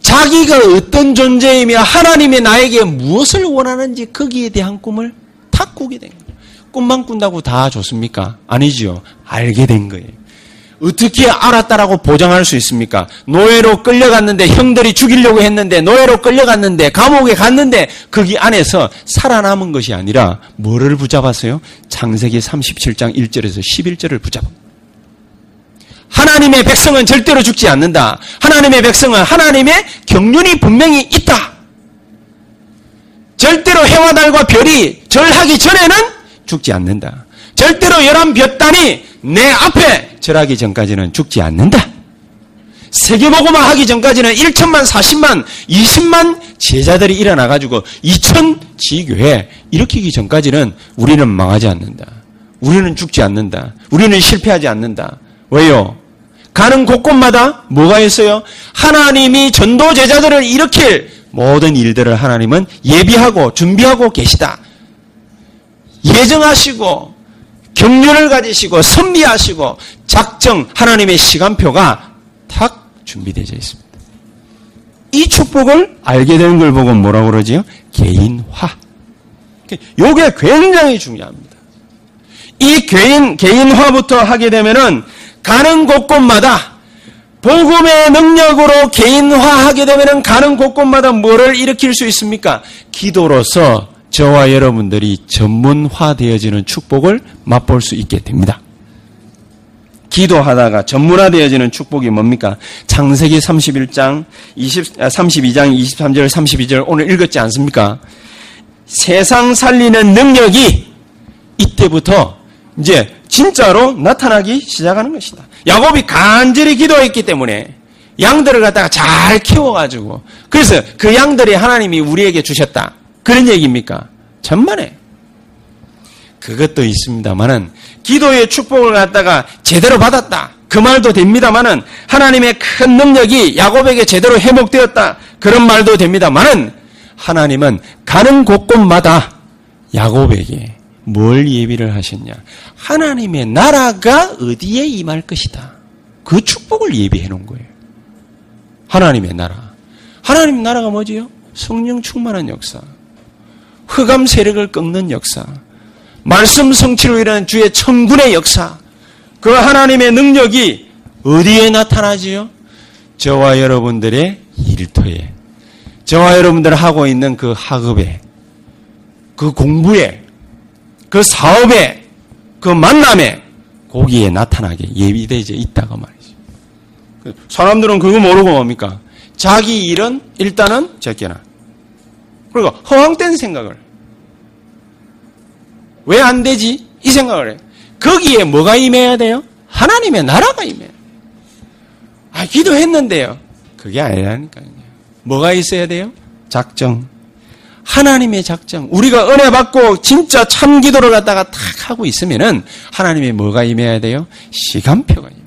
[SPEAKER 3] 자기가 어떤 존재이며 하나님이 나에게 무엇을 원하는지 거기에 대한 꿈을 탁 꾸게 된 거예요. 꿈만 꾼다고 다 좋습니까? 아니지요. 알게 된 거예요. 어떻게 알았다라고 보장할 수 있습니까? 노예로 끌려갔는데 형들이 죽이려고 했는데 노예로 끌려갔는데 감옥에 갔는데 거기 안에서 살아남은 것이 아니라 뭐를 붙잡았어요? 창세기 37장 1절에서 11절을 붙잡아. 하나님의 백성은 절대로 죽지 않는다. 하나님의 백성은 하나님의 경륜이 분명히 있다. 절대로 해와 달과 별이 절하기 전에는 죽지 않는다. 절대로 열한 볕단이 내 앞에 절하기 전까지는 죽지 않는다. 세계보고만 하기 전까지는 1천만, 40만, 20만 제자들이 일어나가지고 2천 지교회 일으키기 전까지는 우리는 망하지 않는다. 우리는 죽지 않는다. 우리는 실패하지 않는다. 왜요? 가는 곳곳마다 뭐가 있어요? 하나님이 전도 제자들을 일으킬 모든 일들을 하나님은 예비하고 준비하고 계시다. 예정하시고 경륜을 가지시고 선비하시고 작정 하나님의 시간표가 탁 준비되어 있습니다. 이 축복을 알게 되는 걸 보고 뭐라고 그러지요? 개인화. 요게 굉장히 중요합니다. 이 개인, 개인화부터 하게 되면은 가는 곳곳마다 복음의 능력으로 개인화하게 되면은 가는 곳곳마다 뭐를 일으킬 수 있습니까? 기도로서 저와 여러분들이 전문화되어지는 축복을 맛볼 수 있게 됩니다. 기도하다가 전문화되어지는 축복이 뭡니까? 창세기 31장 20, 32장 23절 32절 오늘 읽었지 않습니까? 세상 살리는 능력이 이때부터 이제 진짜로 나타나기 시작하는 것이다. 야곱이 간절히 기도했기 때문에 양들을 갖다가 잘 키워가지고 그래서 그 양들이 하나님이 우리에게 주셨다. 그런 얘기입니까? 천만에. 그것도 있습니다만은 기도의 축복을 갖다가 제대로 받았다. 그 말도 됩니다만은 하나님의 큰 능력이 야곱에게 제대로 회복되었다. 그런 말도 됩니다만은 하나님은 가는 곳곳마다 야곱에게 뭘 예비를 하셨냐? 하나님의 나라가 어디에 임할 것이다. 그 축복을 예비해 놓은 거예요. 하나님의 나라. 하나님 나라가 뭐지요? 성령 충만한 역사. 흑암 세력을 꺾는 역사, 말씀 성취로 일어나는 주의 천군의 역사, 그 하나님의 능력이 어디에 나타나지요? 저와 여러분들의 일터에, 저와 여러분들 하고 있는 그 학업에, 그 공부에, 그 사업에, 그 만남에, 거기에 나타나게 예비되어 있다고 말이죠. 사람들은 그거 모르고 뭡니까? 자기 일은 일단은 제껴나. 그리고 허황된 생각을. 왜 안 되지? 이 생각을 해. 거기에 뭐가 임해야 돼요? 하나님의 나라가 임해요. 아, 기도했는데요. 그게 아니라니까요. 뭐가 있어야 돼요? 작정. 하나님의 작정. 우리가 은혜 받고 진짜 참 기도를 갖다가 탁 하고 있으면은 하나님의 뭐가 임해야 돼요? 시간표가 임해요.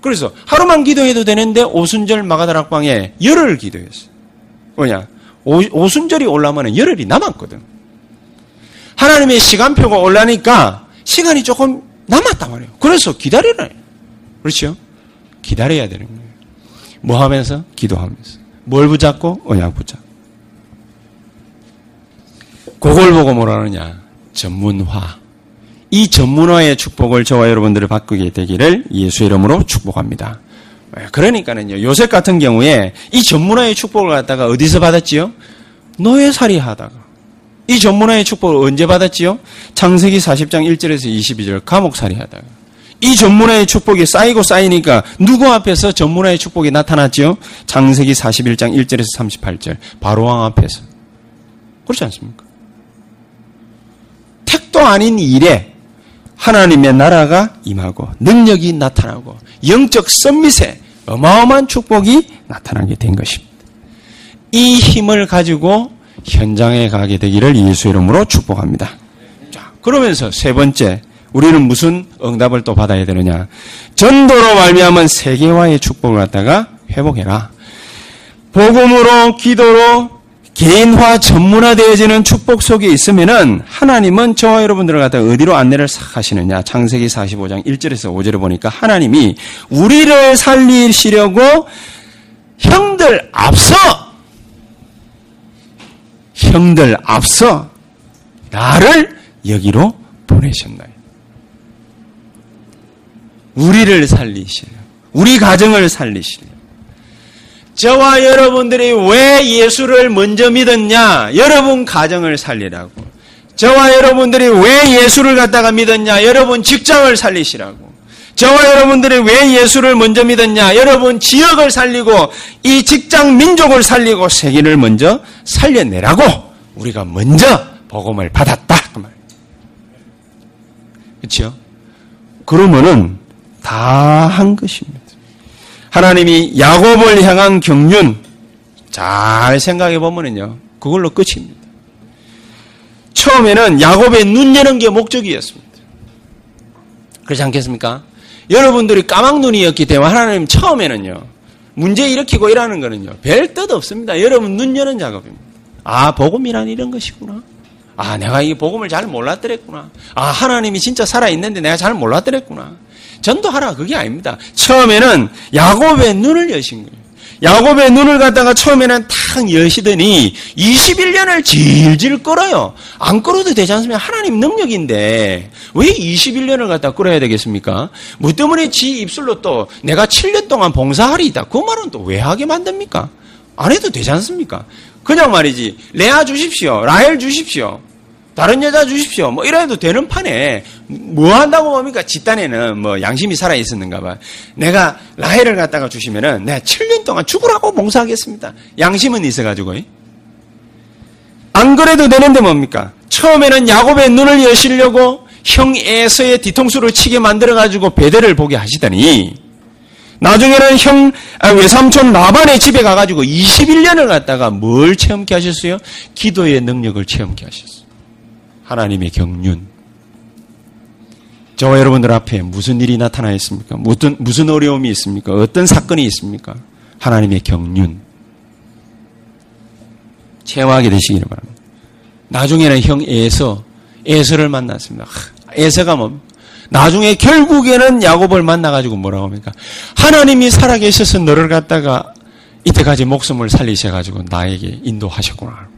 [SPEAKER 3] 그래서 하루만 기도해도 되는데 오순절 마가다락방에 열흘 기도했어요. 뭐냐? 오, 순절이 올라면 열흘이 남았거든. 하나님의 시간표가 올라니까 시간이 조금 남았단 말이에요. 그래서 기다리라. 그렇죠? 기다려야 되는 거예요. 뭐 하면서? 기도하면서. 뭘 붙잡고? 언약 붙잡고. 그걸 보고 뭐라느냐? 전문화. 이 전문화의 축복을 저와 여러분들을 바꾸게 되기를 예수 이름으로 축복합니다. 그러니까는요, 요셉 같은 경우에 이 전문화의 축복을 갖다가 어디서 받았지요? 노예살이 하다가. 이 전문화의 축복을 언제 받았지요? 창세기 40장 1절에서 22절 감옥살이 하다가. 이 전문화의 축복이 쌓이고 쌓이니까 누구 앞에서 전문화의 축복이 나타났지요? 창세기 41장 1절에서 38절. 바로왕 앞에서. 그렇지 않습니까? 택도 아닌 일에 하나님의 나라가 임하고 능력이 나타나고 영적 썸밋에 어마어마한 축복이 나타나게 된 것입니다. 이 힘을 가지고 현장에 가게 되기를 예수 이름으로 축복합니다. 자, 그러면서 세 번째 우리는 무슨 응답을 또 받아야 되느냐? 전도로 말미암은 세계화의 축복을 갖다가 회복해라. 복음으로 기도로 개인화 전문화되어지는 축복 속에 있으면은 하나님은 저와 여러분들을 갖다 어디로 안내를 싹 하시느냐. 창세기 45장 1절에서 5절에 보니까 하나님이 우리를 살리시려고 형들 앞서 형들 앞서 나를 여기로 보내셨나요? 우리를 살리시려 우리 가정을 살리시려 저와 여러분들이 왜 예수를 먼저 믿었냐? 여러분 가정을 살리라고. 저와 여러분들이 왜 예수를 갖다가 믿었냐? 여러분 직장을 살리시라고. 저와 여러분들이 왜 예수를 먼저 믿었냐? 여러분 지역을 살리고 이 직장 민족을 살리고 세계를 먼저 살려내라고 우리가 먼저 복음을 받았다. 그렇죠? 그러면은 다 한 것입니다. 하나님이 야곱을 향한 경륜 잘 생각해 보면은요. 그걸로 끝입니다. 처음에는 야곱의 눈 여는 게 목적이었습니다. 그렇지 않겠습니까? 여러분들이 까막눈이었기 때문에 하나님 처음에는요. 문제 일으키고 일하는 거는요. 별 뜻 없습니다. 여러분 눈 여는 작업입니다. 아, 복음이란 이런 것이구나. 아, 내가 이 복음을 잘 몰랐더랬구나. 아, 하나님이 진짜 살아 있는데 내가 잘 몰랐더랬구나. 전도하라 그게 아닙니다. 처음에는 야곱의 눈을 여신 거예요. 야곱의 눈을 갖다가 처음에는 탁 여시더니 21년을 질질 끌어요. 안 끌어도 되지 않습니까? 하나님 능력인데 왜 21년을 갖다 끌어야 되겠습니까? 뭐 때문에 지 입술로 또 내가 7년 동안 봉사하리이다. 그 말은 또 왜 하게 만듭니까? 안 해도 되지 않습니까? 그냥 말이지. 레아 주십시오. 라헬 주십시오. 다른 여자 주십시오. 뭐 이래도 되는 판에 뭐 한다고 봅니까? 집단에는 뭐 양심이 살아 있었는가 봐. 내가 라헬을 갖다가 주시면은 내가 7년 동안 죽으라고 봉사하겠습니다. 양심은 있어 가지고. 안 그래도 되는데 뭡니까? 처음에는 야곱의 눈을 여시려고 형 에서의 뒤통수를 치게 만들어 가지고 배대를 보게 하시더니 나중에는 형 아, 외삼촌 나반의 집에 가 가지고 21년을 갖다가 뭘 체험케 하셨어요? 기도의 능력을 체험케 하셨어요. 하나님의 경륜. 저와 여러분들 앞에 무슨 일이 나타나 있습니까? 무슨, 무슨 어려움이 있습니까? 어떤 사건이 있습니까? 하나님의 경륜. 체험하게 되시기를 바랍니다. 나중에는 형 에서, 에서를 만났습니다. 에서가 뭐, 나중에 결국에는 야곱을 만나가지고 뭐라고 합니까? 하나님이 살아계셔서 너를 갖다가 이때까지 목숨을 살리셔가지고 나에게 인도하셨구나.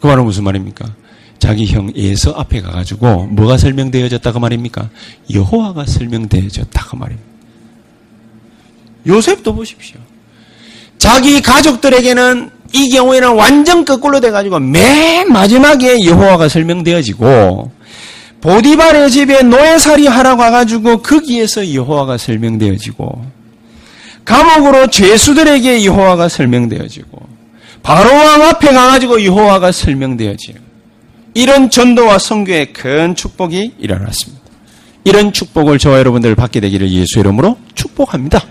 [SPEAKER 3] 그 말은 무슨 말입니까? 자기 형 예서 앞에 가가지고 뭐가 설명되어졌다고 말입니까? 여호와가 설명되어졌다고 말입니다. 요셉도 보십시오. 자기 가족들에게는 이 경우에는 완전 거꾸로 돼가지고 맨 마지막에 여호와가 설명되어지고 보디발의 집에 노예살이 하라고 와가지고 거기에서 여호와가 설명되어지고 감옥으로 죄수들에게 여호와가 설명되어지고 바로왕 앞에 가가지고 여호와가 설명되어지는 이런 전도와 성교의 큰 축복이 일어났습니다. 이런 축복을 저와 여러분들 받게 되기를 예수 이름으로 축복합니다.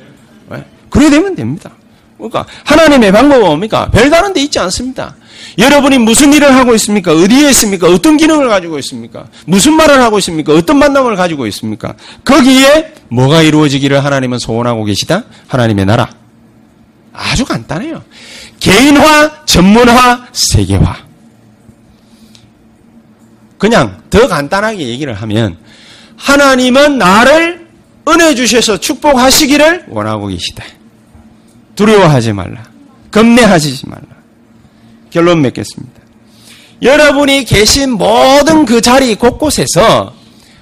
[SPEAKER 3] 그래 되면 됩니다. 그러니까 하나님의 방법은 뭡니까? 별다른 데 있지 않습니다. 여러분이 무슨 일을 하고 있습니까? 어디에 있습니까? 어떤 기능을 가지고 있습니까? 무슨 말을 하고 있습니까? 어떤 만남을 가지고 있습니까? 거기에 뭐가 이루어지기를 하나님은 소원하고 계시다? 하나님의 나라. 아주 간단해요. 개인화, 전문화, 세계화. 그냥 더 간단하게 얘기를 하면 하나님은 나를 은혜 주셔서 축복하시기를 원하고 계시다. 두려워하지 말라. 겁내하지 말라. 결론 맺겠습니다. 여러분이 계신 모든 그 자리 곳곳에서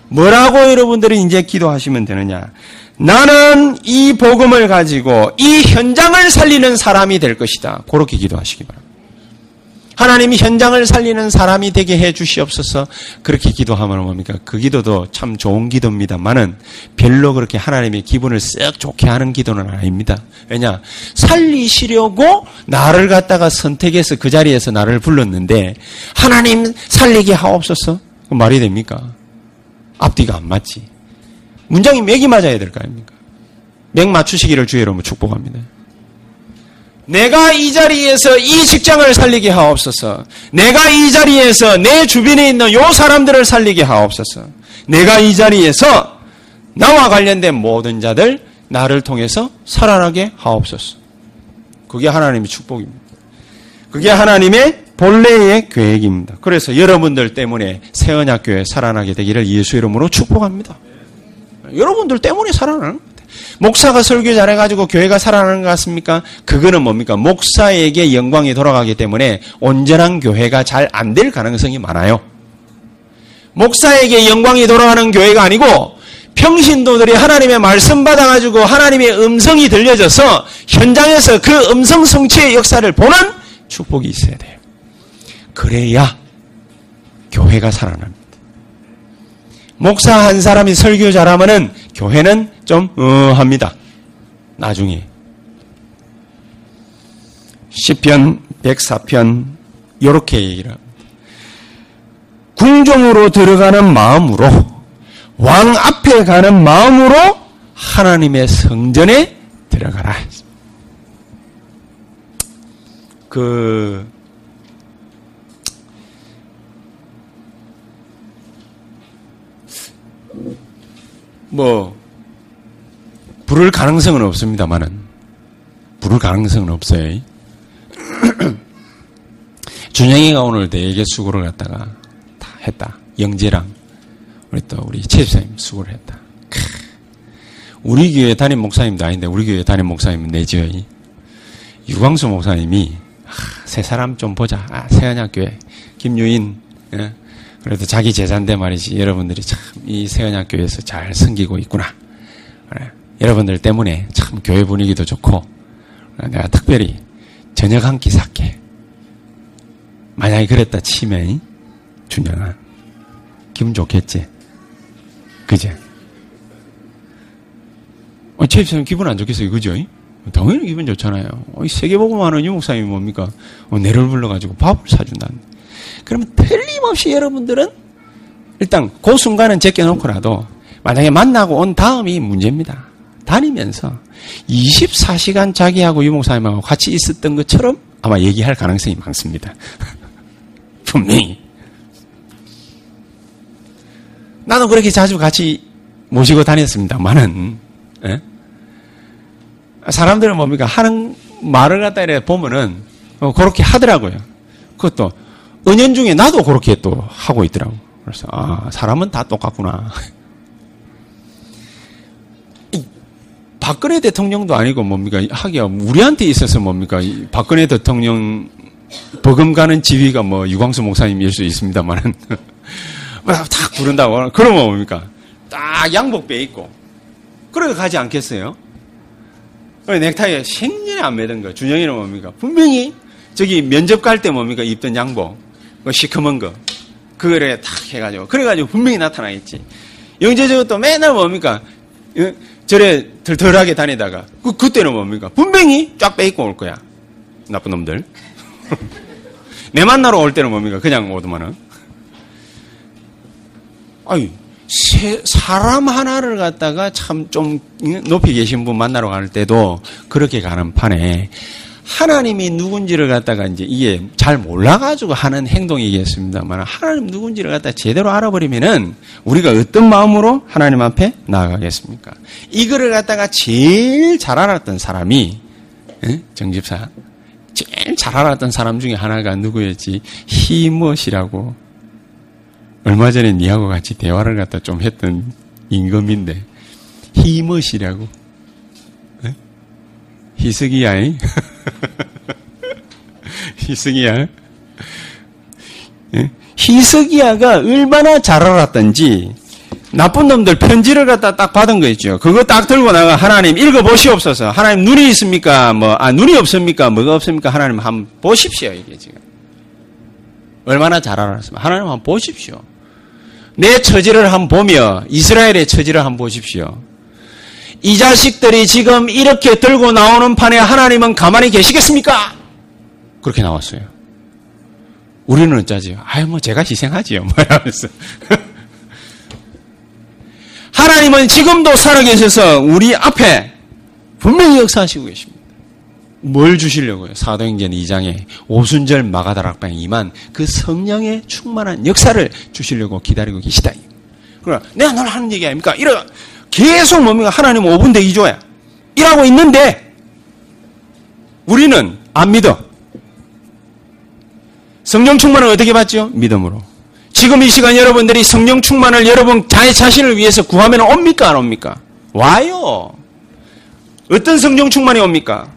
[SPEAKER 3] 뭐라고 여러분들이 이제 기도하시면 되느냐? 나는 이 복음을 가지고 이 현장을 살리는 사람이 될 것이다. 그렇게 기도하시기 바랍니다. 하나님이 현장을 살리는 사람이 되게 해 주시옵소서. 그렇게 기도하면 뭡니까? 그 기도도 참 좋은 기도입니다만은 별로 그렇게 하나님의 기분을 쓱 좋게 하는 기도는 아닙니다. 왜냐? 살리시려고 나를 갖다가 선택해서 그 자리에서 나를 불렀는데 하나님 살리게 하옵소서. 그 말이 됩니까? 앞뒤가 안 맞지. 문장이 맥이 맞아야 될 거 아닙니까? 맥 맞추시기를 주의 이름으로 축복합니다. 내가 이 자리에서 이 직장을 살리게 하옵소서. 내가 이 자리에서 내 주변에 있는 요 사람들을 살리게 하옵소서. 내가 이 자리에서 나와 관련된 모든 자들 나를 통해서 살아나게 하옵소서. 그게 하나님의 축복입니다. 그게 하나님의 본래의 계획입니다. 그래서 여러분들 때문에 새언약교회 살아나게 되기를 예수 이름으로 축복합니다. 여러분들 때문에 살아나는 목사가 설교 잘해가지고 교회가 살아나는 것 같습니까? 그거는 뭡니까? 목사에게 영광이 돌아가기 때문에 온전한 교회가 잘 안 될 가능성이 많아요. 목사에게 영광이 돌아가는 교회가 아니고 평신도들이 하나님의 말씀 받아가지고 하나님의 음성이 들려져서 현장에서 그 음성 성취의 역사를 보는 축복이 있어야 돼요. 그래야 교회가 살아납니다. 목사 한 사람이 설교 잘하면은 교회는 좀, 어, 합니다. 나중에. 10편, 104편, 요렇게 얘기를 합니다. 궁정으로 들어가는 마음으로, 왕 앞에 가는 마음으로 하나님의 성전에 들어가라. 그, 뭐 부를 가능성은 없습니다만은 부를 가능성은 없어요. 준영이가 오늘 대개 수고를 갖다가 다 했다. 영재랑 우리 또 우리 최집사님 수고를 했다. 우리 교회 담임 목사님도 아닌데 우리 교회 담임 목사님은 내지요. 유광수 목사님이 아, 새 사람 좀 보자. 아, 세안학교회 김유인 예? 그래도 자기 제자인데 말이지 여러분들이 참 이 세연학교에서 잘 섬기고 있구나. 여러분들 때문에 참 교회 분위기도 좋고 내가 특별히 저녁 한끼 샀게. 만약에 그랬다 치면 준영아 기분 좋겠지? 그제? 어, 최입사님 기분 안 좋겠어요, 그죠? 당연히 기분 좋잖아요. 어, 세계보고만 하는 유목사님이 뭡니까? 어, 내를 불러가지고 밥을 사준다는. 그러면 틀림없이 여러분들은 일단 그 순간은 제껴놓고라도 만약에 만나고 온 다음이 문제입니다. 다니면서 24시간 자기하고 유목사님하고 같이 있었던 것처럼 아마 얘기할 가능성이 많습니다. 분명히. 나도 그렇게 자주 같이 모시고 다녔습니다만은, 예? 사람들은 뭡니까? 하는 말을 갖다 이래 보면은, 어, 그렇게 하더라고요. 그것도 은연 중에 나도 그렇게 또 하고 있더라고. 그래서 아 사람은 다 똑같구나. 박근혜 대통령도 아니고 뭡니까 하기야 우리한테 있어서 뭡니까 박근혜 대통령 버금가는 지휘가 뭐 유광수 목사님일 수 있습니다만은 탁 부른다고 그러면 뭡니까? 딱 양복 빼 입고 그러고 가지 않겠어요? 넥타이에 생년에 안 매던 거 준영이는 뭡니까? 분명히 저기 면접 갈 때 뭡니까? 입던 양복 그 시커먼 거 그거를 탁 해가지고 그래가지고 분명히 나타나겠지. 영재적은 또 맨날 뭡니까? 어? 저래 덜덜하게 다니다가 그, 그때는 뭡니까? 분명히 쫙 빼입고 올 거야. 나쁜 놈들. 내 만나러 올 때는 뭡니까? 그냥 오더만은. 아이, 사람 하나를 갖다가 참 좀 높이 계신 분 만나러 갈 때도 그렇게 가는 판에 하나님이 누군지를 갖다가 이제 이게 잘 몰라가지고 하는 행동이겠습니다만 하나님 누군지를 갖다 제대로 알아버리면은 우리가 어떤 마음으로 하나님 앞에 나아가겠습니까? 이거를 갖다가 제일 잘 알았던 사람이 정집사 제일 잘 알았던 사람 중에 하나가 누구였지? 히머시라고 얼마 전에 니하고 같이 대화를 갖다 좀 했던 임금인데 히머시라고 희석이야잉? 희석이야. 예? 희석이야가 얼마나 잘 알았던지 나쁜 놈들 편지를 갖다 딱 받은 거 있죠. 그거 딱 들고 나가 하나님 읽어보시옵소서. 하나님 눈이 있습니까? 뭐, 아, 눈이 없습니까? 뭐가 없습니까? 하나님 한번 보십시오. 이게 지금. 얼마나 잘 알았습니까? 하나님 한번 보십시오. 내 처지를 한번 보며 이스라엘의 처지를 한번 보십시오. 이 자식들이 지금 이렇게 들고 나오는 판에 하나님은 가만히 계시겠습니까? 그렇게 나왔어요. 우리는 어쩌지요? 아유, 뭐, 제가 희생하지요. 뭐, 이러면서. 하나님은 지금도 살아계셔서 우리 앞에 분명히 역사하시고 계십니다. 뭘 주시려고요? 사도행전 2장에 오순절 마가다락방에 임한 그 성령의 충만한 역사를 주시려고 기다리고 계시다. 그러나 내가 널 하는 얘기 아닙니까? 이러 계속 뭡니까? 하나님 5분 대 2조야. 이라고 있는데 우리는 안 믿어. 성령 충만을 어떻게 받죠? 믿음으로. 지금 이 시간 여러분들이 성령 충만을 여러분 자의 자신을 위해서 구하면 옵니까? 안 옵니까? 와요. 어떤 성령 충만이 옵니까?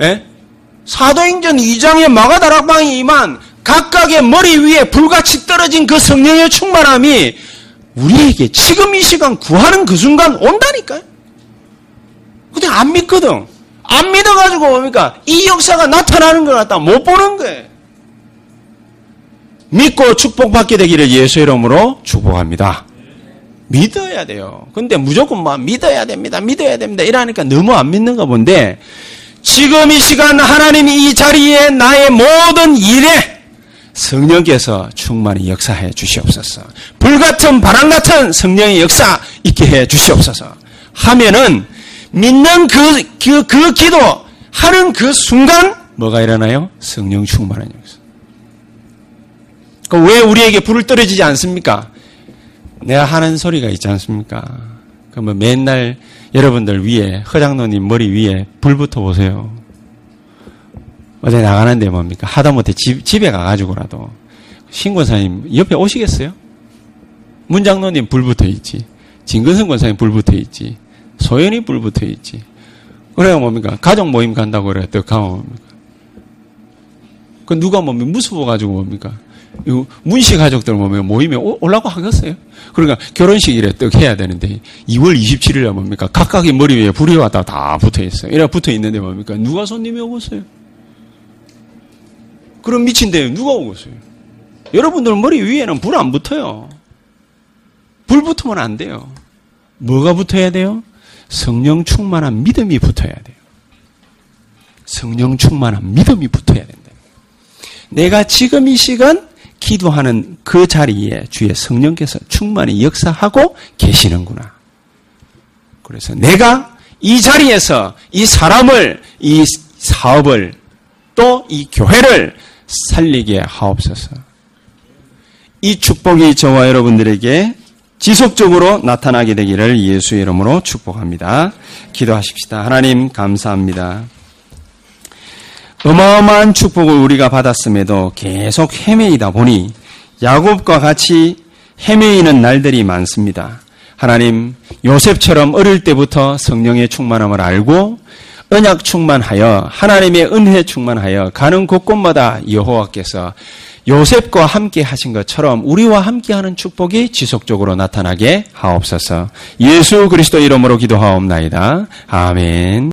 [SPEAKER 3] 예? 사도행전 2장의 마가다락방이 임한 각각의 머리 위에 불같이 떨어진 그 성령의 충만함이 우리에게 지금 이 시간 구하는 그 순간 온다니까요. 근데 안 믿거든. 안 믿어가지고 뭡니까? 이 역사가 나타나는 것 같다. 못 보는 거예요. 믿고 축복받게 되기를 예수 이름으로 축복합니다. 믿어야 돼요. 근데 무조건 막 믿어야 됩니다. 믿어야 됩니다. 이러니까 너무 안 믿는가 본데 지금 이 시간 하나님이 이 자리에 나의 모든 일에 성령께서 충만히 역사해 주시옵소서. 불같은 바람 같은 성령의 역사 있게 해 주시옵소서. 하면은 믿는 그, 그, 그 기도 하는 그 순간 뭐가 일어나요? 성령 충만한 역사. 왜 우리에게 불을 떨어지지 않습니까? 내가 하는 소리가 있지 않습니까? 그러면 맨날 여러분들 위에, 허장노님 머리 위에 불 붙어 보세요. 어제 나가는데 뭡니까? 하다못해 집, 집에 가가지고라도 신권사님 옆에 오시겠어요? 문장로님 불 붙어 있지. 진근성 권사님 불 붙어 있지. 소연이 불 붙어 있지. 그래야 뭡니까? 가족 모임 간다고 그래. 또 가면 뭡니까? 그 누가 뭡니까? 무서워 가지고 뭡니까? 문씨 가족들 보면 모임에 올라고 하겠어요? 그러니까 결혼식이래 떡 해야 되는데 2월 27일에 뭡니까? 각각의 머리 위에 불이 왔다 다 붙어 있어요. 이래 붙어 있는데 뭡니까? 누가 손님이 오겠어요? 그럼 미친데 누가 오겠어요? 여러분들 머리 위에는 불 안 붙어요. 불 붙으면 안 돼요. 뭐가 붙어야 돼요? 성령 충만한 믿음이 붙어야 돼요. 성령 충만한 믿음이 붙어야 된다. 내가 지금 이 시간 기도하는 그 자리에 주의 성령께서 충만히 역사하고 계시는구나. 그래서 내가 이 자리에서 이 사람을, 이 사업을, 또 이 교회를 살리게 하옵소서. 이 축복이 저와 여러분들에게 지속적으로 나타나게 되기를 예수 이름으로 축복합니다. 기도하십시다. 하나님 감사합니다. 어마어마한 축복을 우리가 받았음에도 계속 헤매이다 보니 야곱과 같이 헤매이는 날들이 많습니다. 하나님, 요셉처럼 어릴 때부터 성령의 충만함을 알고 언약 충만하여 하나님의 은혜 충만하여 가는 곳곳마다 여호와께서 요셉과 함께 하신 것처럼 우리와 함께 하는 축복이 지속적으로 나타나게 하옵소서. 예수 그리스도 이름으로 기도하옵나이다. 아멘.